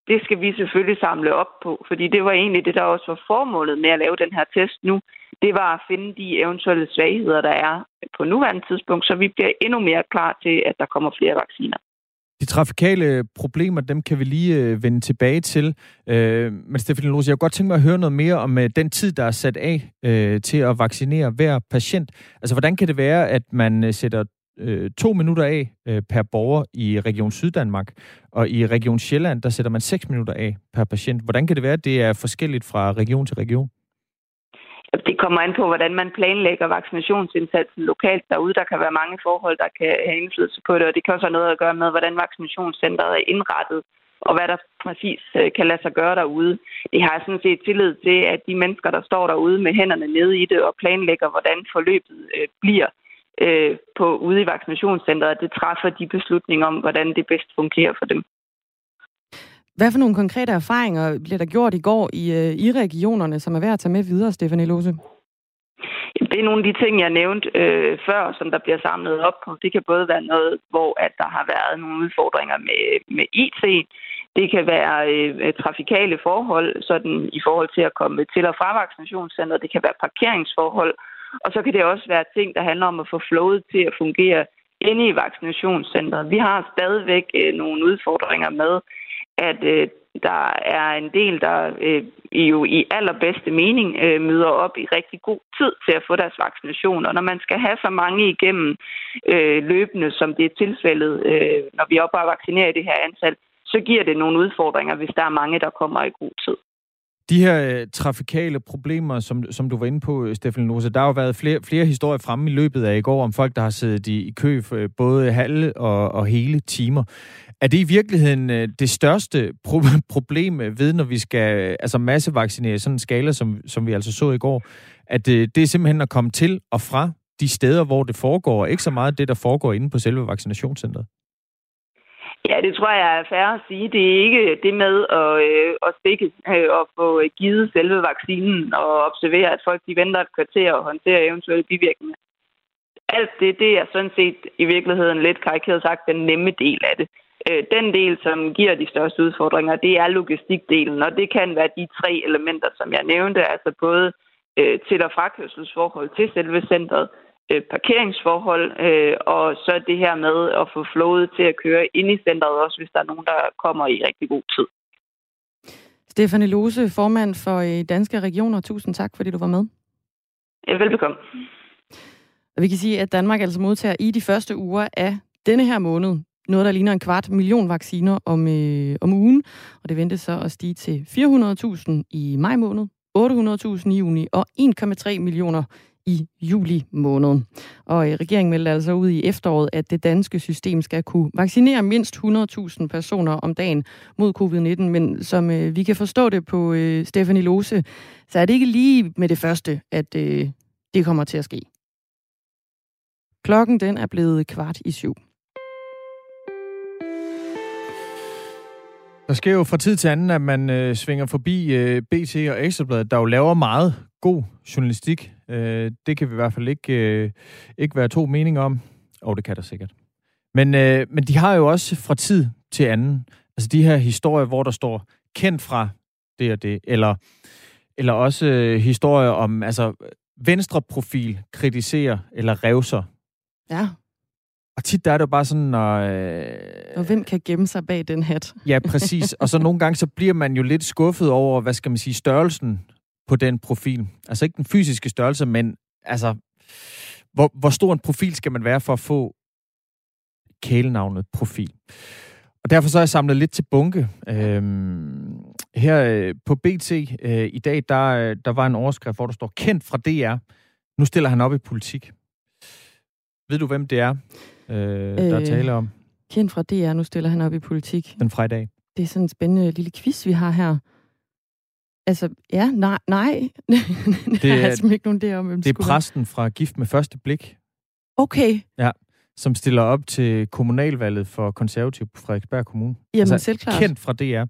det skal vi selvfølgelig samle op på, fordi det var egentlig det, der også var formålet med at lave den her test nu. Det var at finde de eventuelle svagheder, der er på nuværende tidspunkt, så vi bliver endnu mere klar til, at der kommer flere vacciner. De trafikale problemer, dem kan vi lige øh, vende tilbage til. Øh, men Stefan Lose, jeg kunne godt tænke mig at høre noget mere om øh, den tid, der er sat af øh, til at vaccinere hver patient. Altså, hvordan kan det være, at man øh, sætter øh, to minutter af øh, per borger i Region Syddanmark, og i Region Sjælland, der sætter man seks minutter af per patient. Hvordan kan det være, at det er forskelligt fra region til region? Det kommer an på, hvordan man planlægger vaccinationsindsatsen lokalt derude. Der kan være mange forhold, der kan have indflydelse på det, og det kan også have noget at gøre med, hvordan vaccinationscenteret er indrettet, og hvad der præcis øh, kan lade sig gøre derude. Det har jeg sådan set tillid til, at de mennesker, der står derude med hænderne nede i det og planlægger, hvordan forløbet øh, bliver øh, på ude i vaccinationscenteret, det træffer de beslutninger om, hvordan det bedst fungerer for dem. Hvad for nogle konkrete erfaringer blev der gjort i går i, øh, i regionerne, som er værd at tage med videre, Stefanie Lose? Det er nogle af de ting, jeg nævnte øh, før, som der bliver samlet op på. Det kan både være noget, hvor at der har været nogle udfordringer med, med IT. Det kan være øh, øh, trafikale forhold, sådan i forhold til at komme til og fra vaccinationscenteret. Det kan være parkeringsforhold. Og så kan det også være ting, der handler om at få flowet til at fungere inde i vaccinationscenteret. Vi har stadigvæk øh, nogle udfordringer med, at øh, der er en del, der øh, jo i allerbedste mening øh, møder op i rigtig god tid til at få deres vaccination. Og når man skal have så mange igennem øh, løbende, som det er tilfældet, øh, når vi op og vaccinerer det her antal, så giver det nogle udfordringer, hvis der er mange, der kommer i god tid. De her øh, trafikale problemer, som, som du var inde på, øh, Stefan Lose, der har jo været flere, flere historier fremme i løbet af i går om folk, der har siddet i, i kø for både halve og, og hele timer. Er det i virkeligheden øh, det største pro- problem ved, når vi skal øh, altså massevaccinere sådan en skala, som, som vi altså så i går, at øh, det er simpelthen at komme til og fra de steder, hvor det foregår, og ikke så meget det, der foregår inde på selve vaccinationscenteret? Ja, det tror jeg er færre at sige. Det er ikke det med at, øh, at stikke øh, og få givet selve vaccinen og observere, at folk de venter et kvarter og håndterer eventuelle bivirkninger. Alt det, det er sådan set i virkeligheden lidt karikeret sagt den nemme del af det. Øh, den del, som giver de største udfordringer, det er logistikdelen, og det kan være de tre elementer, som jeg nævnte, altså både øh, til- og frakørselsforhold til selve centret, øh, parkeringsforhold, og så det her med at få flowet til at køre ind i centret, også hvis der er nogen, der kommer i rigtig god tid. Stefanie Lose, formand for Danske Regioner. Tusind tak, fordi du var med. Velbekomme. Og vi kan sige, at Danmark altså modtager i de første uger af denne her måned noget, der ligner en kvart million vacciner om, øh, om ugen, og det ventes så at stige til 400.000 i maj måned, 800.000 i juni og 1,3 millioner i juli måned. Og øh, regeringen meldte altså ud i efteråret, at det danske system skal kunne vaccinere mindst 100.000 personer om dagen mod covid-19. Men som øh, vi kan forstå det på øh, Stefanie Lose, så er det ikke lige med det første, at øh, det kommer til at ske. Klokken den er blevet kvart i syv. Der sker jo fra tid til anden, at man øh, svinger forbi øh, BT og Ekstrabladet, der jo laver meget god journalistik. Øh, det kan vi i hvert fald ikke, øh, ikke være to meninger om. Og oh, det kan der sikkert. Men, øh, men de har jo også fra tid til anden, altså de her historier, hvor der står kendt fra det og det, eller, eller også øh, historier om, altså venstre profil kritiserer eller revser. Ja. Og tit der er det jo bare sådan, når... Øh, og hvem kan gemme sig bag den hat? ja, præcis. Og så nogle gange, så bliver man jo lidt skuffet over, hvad skal man sige, størrelsen på den profil. Altså ikke den fysiske størrelse, men altså, hvor, hvor stor en profil skal man være for at få kælenavnet profil. Og derfor så har jeg samlet lidt til bunke. Øhm, her øh, på BT øh, i dag, der, øh, der var en overskrift, hvor der står, kendt fra DR. Nu stiller han op i politik. Ved du, hvem det er, øh, der øh, taler om? Kendt fra DR, nu stiller han op i politik. Den fredag. Det er sådan en spændende lille quiz, vi har her. Altså, ja, nej, nej. det er, jeg ikke nogen der om, hvem det er præsten fra Gift med første blik. Okay. Ja, som stiller op til kommunalvalget for konservativ på Frederiksberg Kommune. Jamen, altså, selvklart. Kendt fra DR.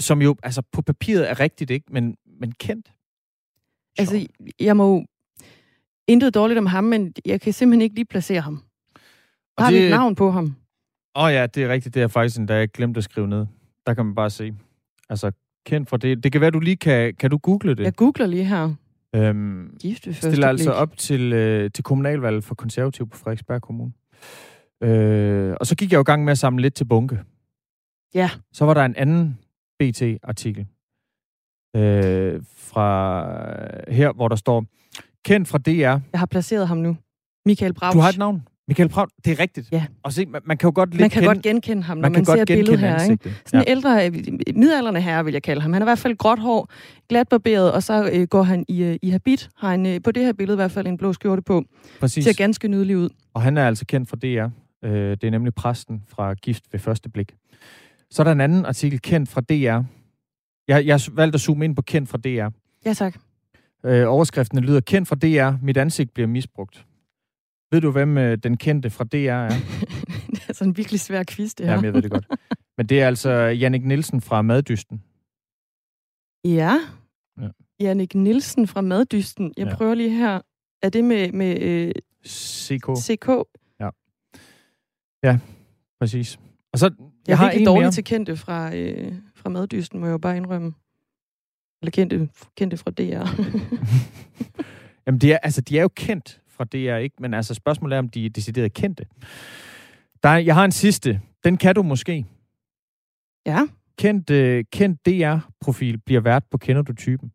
Som jo, altså på papiret er rigtigt, ikke? Men, men kendt. Altså, jeg må intet dårligt om ham, men jeg kan simpelthen ikke lige placere ham. Og har det... vi et navn på ham? Åh oh ja, det er rigtigt. Det er faktisk en, der jeg glemte at skrive ned. Der kan man bare se. Altså, kendt fra det. Det kan være, du lige kan... Kan du google det? Jeg googler lige her. Øhm, Gift ved stiller altså op til, øh, til kommunalvalget for konservativ på Frederiksberg Kommune. Øh, og så gik jeg jo i gang med at samle lidt til bunke. Ja. Så var der en anden BT-artikel øh, fra her, hvor der står, kendt fra DR. Jeg har placeret ham nu. Michael Brauch. Du har et navn? Michael Braun, det er rigtigt. Ja. Og se, man, man kan jo godt lidt Man kan kende, godt genkende ham, når man, man ser billedet her. Ikke? Sådan en ja. ældre, øh, midalderne herre, vil jeg kalde ham. Han er i hvert fald gråt hår, glat barberet, og så øh, går han i, øh, i habit. Har han øh, på det her billede i hvert fald en blå skjorte på. Præcis. Ser ganske nydelig ud. Og han er altså kendt fra DR. Øh, det er nemlig præsten fra Gift ved første blik. Så er der en anden artikel, kendt fra DR. Jeg, jeg valgte at zoome ind på kendt fra DR. Ja, tak. Øh, overskriften lyder, kendt fra DR, mit ansigt bliver misbrugt. Ved du, hvem øh, den kendte fra DR er? det er sådan en virkelig svær quiz, det her. Jamen, jeg ved det godt. Men det er altså Jannik Nielsen fra Maddysten. Ja. ja. Jannik Nielsen fra Maddysten. Jeg ja. prøver lige her. Er det med, med øh, CK? CK? Ja. Ja, præcis. Og så, jeg, jeg har virkelig dårligt til kendte fra, øh, fra Maddysten, må jeg jo bare indrømme. Eller kendte, kendte fra DR. Jamen, det er, altså, de er jo kendt fra DR, ikke? Men altså, spørgsmålet er, om de er decideret kendte. Der er, jeg har en sidste. Den kan du måske. Ja. Kendt, uh, kendt DR-profil bliver vært på Kender du typen?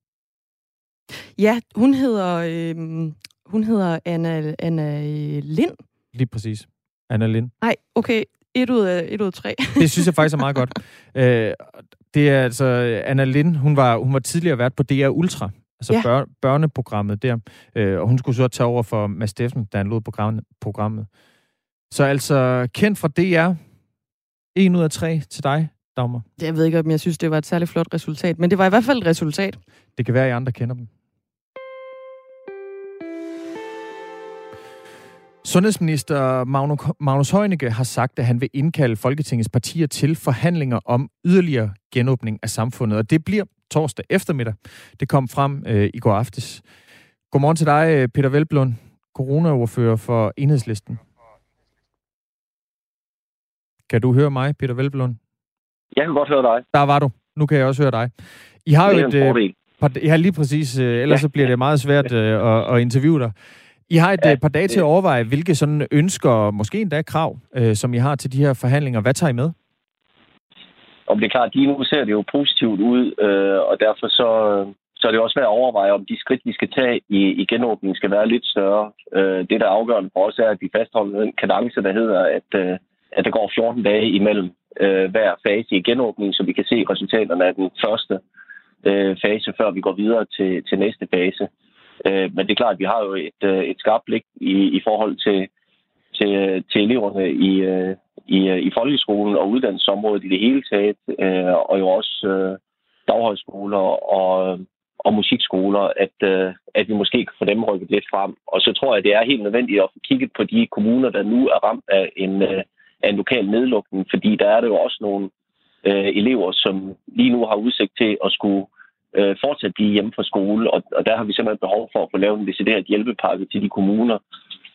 Ja, hun hedder, øh, hun hedder Anna, Anna Lind. Lige præcis. Anna Lind. Nej, okay. Et ud af, et ud af tre. det synes jeg faktisk er meget godt. Uh, det er altså Anna Lind, hun var, hun var tidligere vært på DR Ultra, altså ja. bør, børneprogrammet der. Øh, og hun skulle så tage over for Mads Steffen, da han lod programmet. Så altså, kendt fra DR, en ud af tre til dig, Dagmar. Jeg ved ikke, om jeg synes, det var et særligt flot resultat, men det var i hvert fald et resultat. Det kan være, at I andre kender dem. Sundhedsminister Magnus Heunicke har sagt, at han vil indkalde Folketingets partier til forhandlinger om yderligere genåbning af samfundet, og det bliver torsdag eftermiddag. Det kom frem øh, i går aftes. Godmorgen til dig, øh, Peter Velblund, coronaordfører for Enhedslisten. Kan du høre mig, Peter Velblund? Jeg kan godt høre dig. Der var du. Nu kan jeg også høre dig. I har jo et... Øh, par, ja, lige præcis. Øh, ellers ja. så bliver det meget svært øh, at, at interviewe dig. I har et ja, par dage til at overveje, hvilke sådan ønsker, måske endda krav, øh, som I har til de her forhandlinger. Hvad tager I med? Og det er klart, lige nu ser det jo positivt ud, øh, og derfor så, så er det også værd at overveje, om de skridt, vi skal tage i, i genåbningen, skal være lidt større. Øh, det, der er afgørende for os, er, at vi fastholder den kadence, der hedder, at, øh, at der går 14 dage imellem øh, hver fase i genåbningen, så vi kan se resultaterne af den første øh, fase, før vi går videre til, til næste fase. Øh, men det er klart, at vi har jo et, øh, et skarpt blik i, i forhold til, til, øh, til eleverne i, øh, i, øh, i folkeskolen og uddannelsesområdet i det hele taget, øh, og jo også øh, daghøjskoler og, og musikskoler, at, øh, at vi måske kan få dem rykket lidt frem. Og så tror jeg, det er helt nødvendigt at få kigget på de kommuner, der nu er ramt af en, øh, af en lokal nedlukning, fordi der er det jo også nogle øh, elever, som lige nu har udsigt til at skulle øh, fortsat blive hjemme fra skole. Og, og der har vi simpelthen behov for at få lavet en decideret hjælpepakke til de kommuner,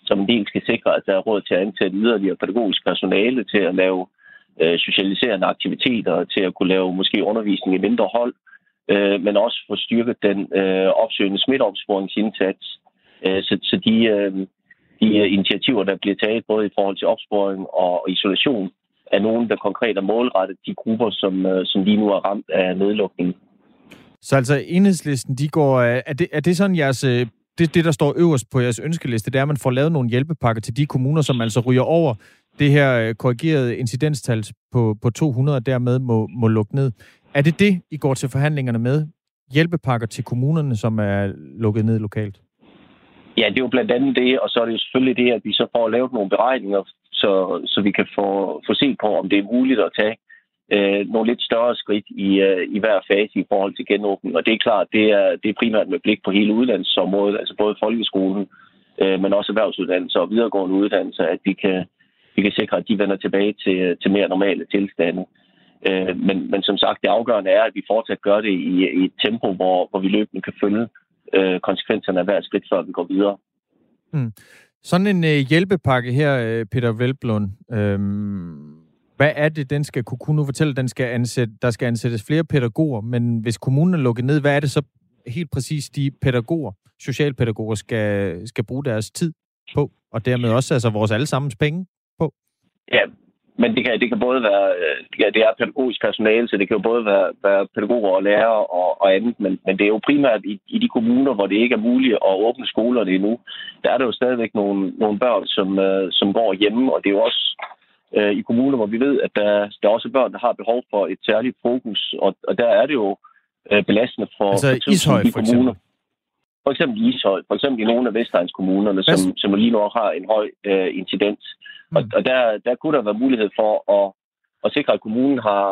som en del skal sikre, at der er råd til at ansætte yderligere pædagogisk personale til at lave øh, socialiserende aktiviteter, til at kunne lave måske undervisning i mindre hold, øh, men også få styrket den øh, opsøgende smitteopsporingsindsats. Øh, så, så de, øh, de øh, initiativer, der bliver taget både i forhold til opsporing og isolation, er nogen, der konkret er målrettet de grupper, som, øh, som lige nu er ramt af nedlukningen. Så altså enhedslisten, de går... Øh, er det, er det sådan jeres... Øh, det, det, der står øverst på jeres ønskeliste, det er, at man får lavet nogle hjælpepakker til de kommuner, som altså ryger over det her øh, korrigerede incidenstal på, på 200, og dermed må, må lukke ned. Er det det, I går til forhandlingerne med? Hjælpepakker til kommunerne, som er lukket ned lokalt? Ja, det er jo blandt andet det, og så er det jo selvfølgelig det, at vi så får lavet nogle beregninger, så, så vi kan få, få set på, om det er muligt at tage øh, nogle lidt større skridt i, øh, i hver fase i forhold til genåbning. Og det er klart, det er, det er primært med blik på hele uddannelsesområdet, altså både folkeskolen, øh, men også erhvervsuddannelser og videregående uddannelser, at vi kan, vi kan sikre, at de vender tilbage til, til mere normale tilstande. Øh, men, men som sagt, det afgørende er, at vi fortsat gør det i, i et tempo, hvor, hvor vi løbende kan følge øh, konsekvenserne af hver skridt, før vi går videre. Mm. Sådan en øh, hjælpepakke her, øh, Peter Velblund, øh, hvad er det, den skal kunne, kunne nu fortælle? Den skal ansætte, der skal ansættes flere pædagoger, men hvis kommunen er lukket ned, hvad er det så helt præcis, de pædagoger, socialpædagoger, skal, skal bruge deres tid på, og dermed også altså vores allesammens penge på? Ja, men det kan, det kan både være, øh, ja, det er pædagogisk personale, så det kan jo både være, være pædagoger og lærere og, og andet, men, men det er jo primært i, i de kommuner, hvor det ikke er muligt at åbne skolerne endnu. Der er der jo stadigvæk nogle, nogle børn, som, øh, som går hjemme, og det er jo også uh, i kommuner, hvor vi ved, at der, der er også børn, der har behov for et særligt fokus, og, og der er det jo uh, belastende for, altså for, Ishøj, de kommuner. For eksempel i Ishøj, for eksempel i nogle af Vestegnskommunerne, som, som lige nu har en høj uh, incidens. Mm. Og, og der, der kunne der være mulighed for at, at sikre, at kommunen har,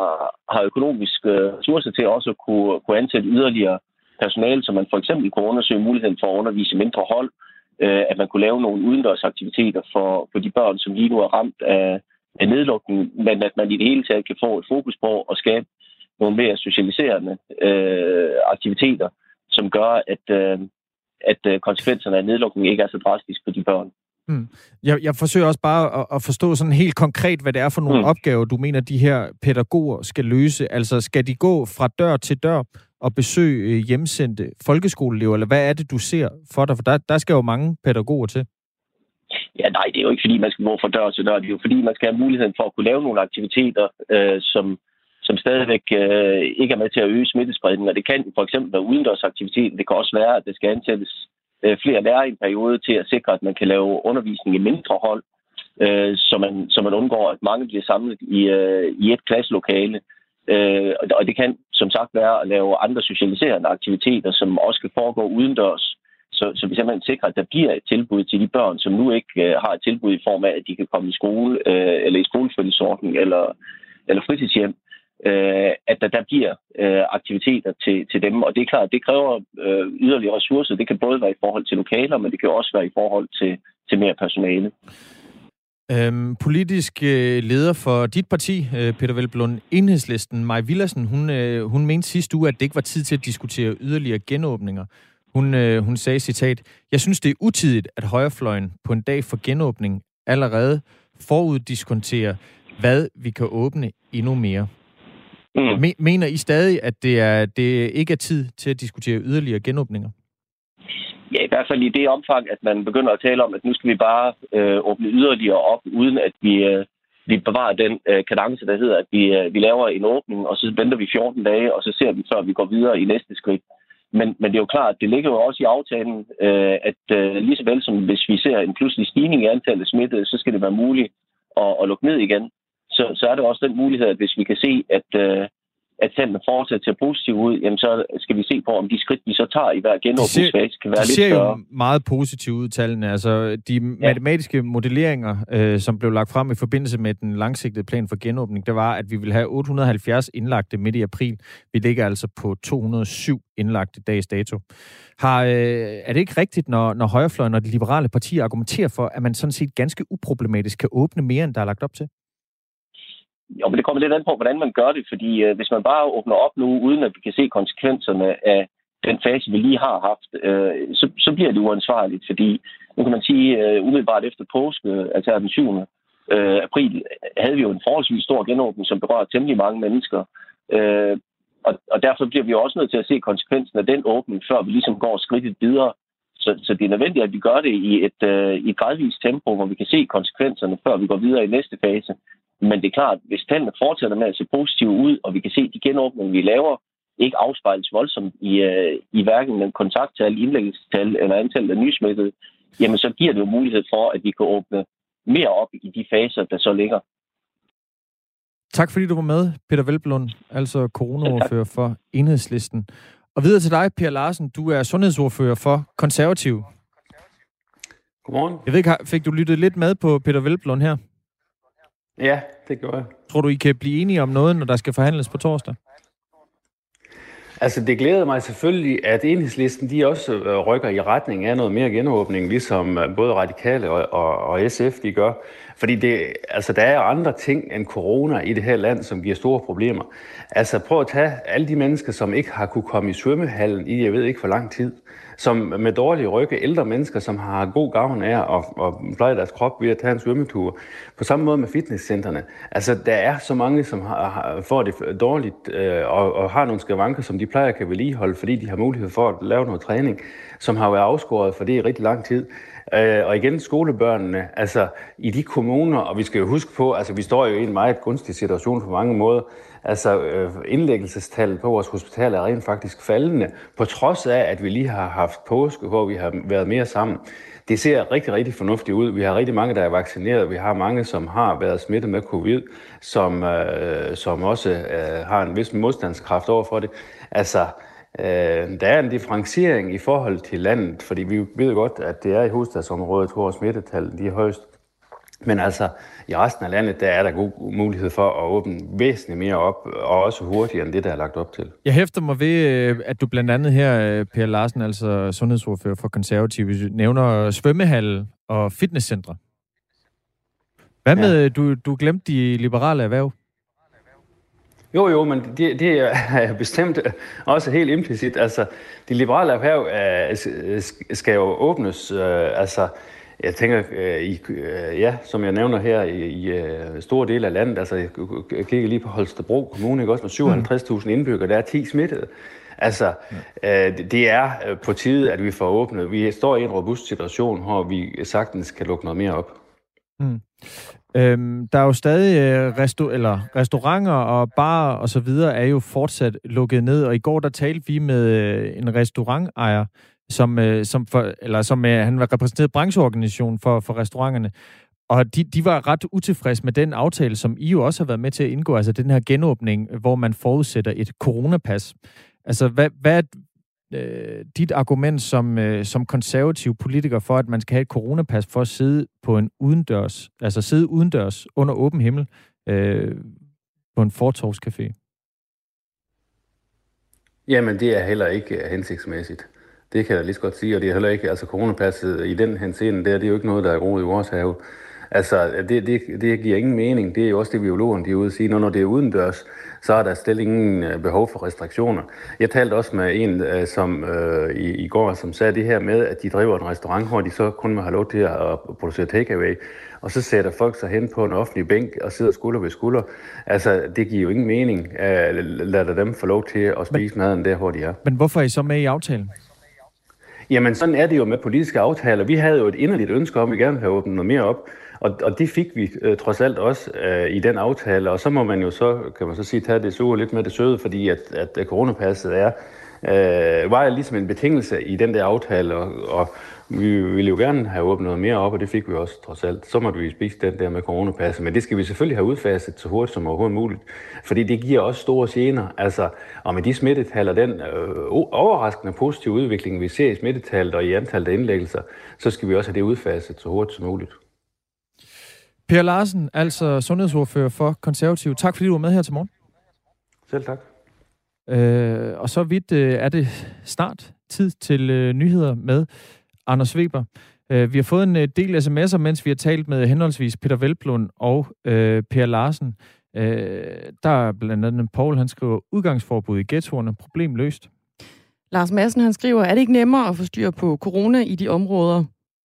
har økonomiske ressourcer til også at kunne, kunne ansætte yderligere personale, så man for eksempel kunne undersøge muligheden for at undervise mindre hold, øh, at man kunne lave nogle udendørsaktiviteter for, for de børn, som lige nu er ramt af, af nedlukningen, men at man i det hele taget kan få et fokus på at skabe nogle mere socialiserende øh, aktiviteter, som gør, at, øh, at konsekvenserne af nedlukningen ikke er så drastiske for de børn. Mm. Jeg, jeg forsøger også bare at, at forstå sådan helt konkret, hvad det er for nogle mm. opgaver, du mener, de her pædagoger skal løse. Altså, skal de gå fra dør til dør og besøge øh, hjemsendte folkeskoleelever, eller hvad er det, du ser for dig? For der, der skal jo mange pædagoger til. Ja, nej, det er jo ikke, fordi man skal gå fra dør til dør. Det er jo, fordi man skal have muligheden for at kunne lave nogle aktiviteter, øh, som, som stadigvæk øh, ikke er med til at øge smittespredningen. Og det kan for eksempel være udendørsaktiviteter. Det kan også være, at det skal ansættes øh, flere lærere i en periode til at sikre, at man kan lave undervisning i mindre hold, øh, så, man, så man undgår, at mange bliver samlet i, øh, i et klasselokale. Øh, og det kan som sagt være at lave andre socialiserende aktiviteter, som også kan foregå udendørs, så, så vi simpelthen sikrer, at der bliver et tilbud til de børn, som nu ikke øh, har et tilbud i form af, at de kan komme i skole, øh, eller i skolefritidsordning, eller, eller fritidshjem øh, at der, der bliver øh, aktiviteter til, til dem. Og det er klart, at det kræver øh, yderligere ressourcer. Det kan både være i forhold til lokaler, men det kan også være i forhold til, til mere personale. Øhm, politisk øh, leder for dit parti, øh, Peter Velblund, Enhedslisten, Maj Villassen, hun, øh, hun mente sidste uge, at det ikke var tid til at diskutere yderligere genåbninger. Hun, øh, hun sagde, citat, Jeg synes, det er utidigt, at højrefløjen på en dag for genåbning allerede foruddiskonterer, hvad vi kan åbne endnu mere. Mm. mener I stadig, at det, er, det ikke er tid til at diskutere yderligere genåbninger? Ja, i hvert fald i det omfang, at man begynder at tale om, at nu skal vi bare øh, åbne yderligere op, uden at vi, øh, vi bevarer den øh, kadence, der hedder, at vi, øh, vi laver en åbning, og så venter vi 14 dage, og så ser vi, før vi går videre i næste skridt. Men, men det er jo klart, det ligger jo også i aftalen, øh, at øh, lige så vel som hvis vi ser en pludselig stigning i antallet af smittede, så skal det være muligt at, at lukke ned igen. Så, så er det også den mulighed, at hvis vi kan se, at, øh, at tallene fortsat ser positivt ud, jamen så skal vi se på, om de skridt, vi så tager i hver genåbningsfase, kan være de lidt større. ser jo meget positivt ud, tallene. Altså, de ja. matematiske modelleringer, øh, som blev lagt frem i forbindelse med den langsigtede plan for genåbning, det var, at vi vil have 870 indlagte midt i april. Vi ligger altså på 207 indlagte dags dato. Har, øh, er det ikke rigtigt, når, når højrefløjen og de liberale partier argumenterer for, at man sådan set ganske uproblematisk kan åbne mere, end der er lagt op til? Jo, men det kommer lidt an på, hvordan man gør det, fordi øh, hvis man bare åbner op nu, uden at vi kan se konsekvenserne af den fase, vi lige har haft, øh, så, så bliver det uansvarligt, fordi nu kan man sige, øh, umiddelbart efter påske, altså den 7. Øh, april, havde vi jo en forholdsvis stor genåbning, som berører temmelig mange mennesker. Øh, og, og derfor bliver vi også nødt til at se konsekvensen af den åbning, før vi ligesom går skridtet videre. Så, så det er nødvendigt, at vi gør det i et, øh, i et gradvist tempo, hvor vi kan se konsekvenserne, før vi går videre i næste fase. Men det er klart, hvis tallene fortsætter med at se positive ud, og vi kan se, at de genåbninger, vi laver, ikke afspejles voldsomt i, øh, i hverken den kontakttal, indlæggelsestal eller antallet af nysmittede, jamen så giver det jo mulighed for, at vi kan åbne mere op i de faser, der så ligger. Tak fordi du var med, Peter Velblund, altså coronaordfører for Enhedslisten. Og videre til dig, Per Larsen. Du er sundhedsordfører for Konservativ. Godmorgen. Jeg ved ikke, fik du lyttet lidt med på Peter Velblund her? Ja, det gjorde jeg. Tror du, I kan blive enige om noget, når der skal forhandles på torsdag? Altså, det glæder mig selvfølgelig, at enhedslisten de også øh, rykker i retning af noget mere genåbning, ligesom øh, både radikale og, og, og SF de gør. Fordi det, altså, der er andre ting end corona i det her land, som giver store problemer. Altså, prøv at tage alle de mennesker, som ikke har kunne komme i svømmehallen i, jeg ved ikke, for lang tid som med dårlige rygge, ældre mennesker, som har god gavn af at, at pleje deres krop ved at tage en svømmetur. På samme måde med fitnesscenterne. Altså, der er så mange, som har, har, får det dårligt øh, og, og har nogle skavanker, som de plejer kan vedligeholde, fordi de har mulighed for at lave noget træning, som har været afskåret for det i rigtig lang tid. Øh, og igen skolebørnene, altså i de kommuner, og vi skal jo huske på, altså vi står jo i en meget gunstig situation på mange måder, Altså øh, indlæggelsestallet på vores hospitaler er rent faktisk faldende, på trods af, at vi lige har haft påske, hvor vi har været mere sammen. Det ser rigtig, rigtig fornuftigt ud. Vi har rigtig mange, der er vaccineret. Vi har mange, som har været smittet med covid, som, øh, som også øh, har en vis modstandskraft over for det. Altså, øh, der er en differentiering i forhold til landet, fordi vi ved godt, at det er i hovedstadsområdet, hvor smittetallet de er højst. Men altså, i resten af landet, der er der god mulighed for at åbne væsentligt mere op, og også hurtigere end det, der er lagt op til. Jeg hæfter mig ved, øh, at du blandt andet her, øh, Per Larsen, altså sundhedsordfører for konservative, nævner svømmehal og fitnesscentre. Hvad med, ja. du, du glemte de liberale erhverv? Jo, jo, men det, det er bestemt også helt implicit. Altså, de liberale erhverv er, skal jo åbnes, altså jeg tænker, øh, i, øh, ja, som jeg nævner her, i, i øh, store dele af landet, altså jeg kigger lige på Holstebro Kommune, ikke? også med 57.000 indbyggere, der er 10 smittede. Altså, ja. det er på tide, at vi får åbnet. Vi står i en robust situation, hvor vi sagtens kan lukke noget mere op. Mm. Øhm, der er jo stadig øh, restu- eller restauranter og barer og så videre er jo fortsat lukket ned, og i går der talte vi med øh, en restaurantejer, som, øh, som, for, eller som han var repræsenteret brancheorganisationen for, for restauranterne. Og de, de var ret utilfredse med den aftale, som I jo også har været med til at indgå, altså den her genåbning, hvor man forudsætter et coronapas. Altså, hvad, hvad øh, dit argument som, øh, som konservativ politiker for, at man skal have et coronapas for at sidde på en udendørs, altså sidde udendørs under åben himmel øh, på en fortorvscafé? Jamen, det er heller ikke øh, hensigtsmæssigt. Det kan jeg lige så godt sige, og det er heller ikke, altså coronapasset i den henseende, der, det er jo ikke noget, der er groet i vores have. Altså, det, det, det giver ingen mening. Det er jo også det, biologerne de er ude at sige. Når, når det er udendørs, så er der slet ingen øh, behov for restriktioner. Jeg talte også med en øh, som øh, i, i går, som sagde det her med, at de driver en restaurant, hvor de så kun må have lov til at producere takeaway. Og så sætter folk sig hen på en offentlig bænk og sidder skulder ved skulder. Altså, det giver jo ingen mening. Lad dem få lov til at spise men, maden der, hvor de er. Men hvorfor er I så med i aftalen? Jamen, sådan er det jo med politiske aftaler. Vi havde jo et inderligt ønske om, at vi gerne vil have åbnet noget mere op. Og, og det fik vi øh, trods alt også øh, i den aftale. Og så må man jo så, kan man så sige, tage det sure lidt med det søde, fordi at, at øh, coronapasset er, øh, var ligesom en betingelse i den der aftale. Og, og vi ville jo gerne have åbnet noget mere op, og det fik vi også trods alt. Så måtte vi spise den der med coronapasset, men det skal vi selvfølgelig have udfaset så hurtigt som overhovedet muligt, fordi det giver også store gener. Altså, og med de smittetal og den øh, overraskende positive udvikling, vi ser i smittetallet og i antallet af indlæggelser, så skal vi også have det udfaset så hurtigt som muligt. Per Larsen, altså sundhedsordfører for Konservativ. Tak fordi du var med her til morgen. Selv tak. Øh, og så vidt øh, er det snart tid til øh, nyheder med Anders Weber. Øh, vi har fået en øh, del sms'er, mens vi har talt med henholdsvis Peter Velblund og øh, Per Larsen. Øh, der er blandt andet Paul, han skriver, udgangsforbud i ghettoerne, problem løst. Lars Madsen, han skriver, er det ikke nemmere at få styr på corona i de områder?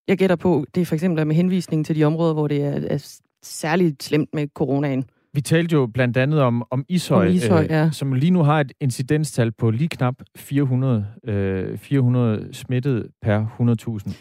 Jeg gætter på, det er for eksempel med henvisning til de områder, hvor det er, er særligt slemt med coronaen. Vi talte jo blandt andet om, om Ishøj, Om Ishøj, øh, ja. som lige nu har et incidenstal på lige knap 400, øh, 400 smittede per 100.000.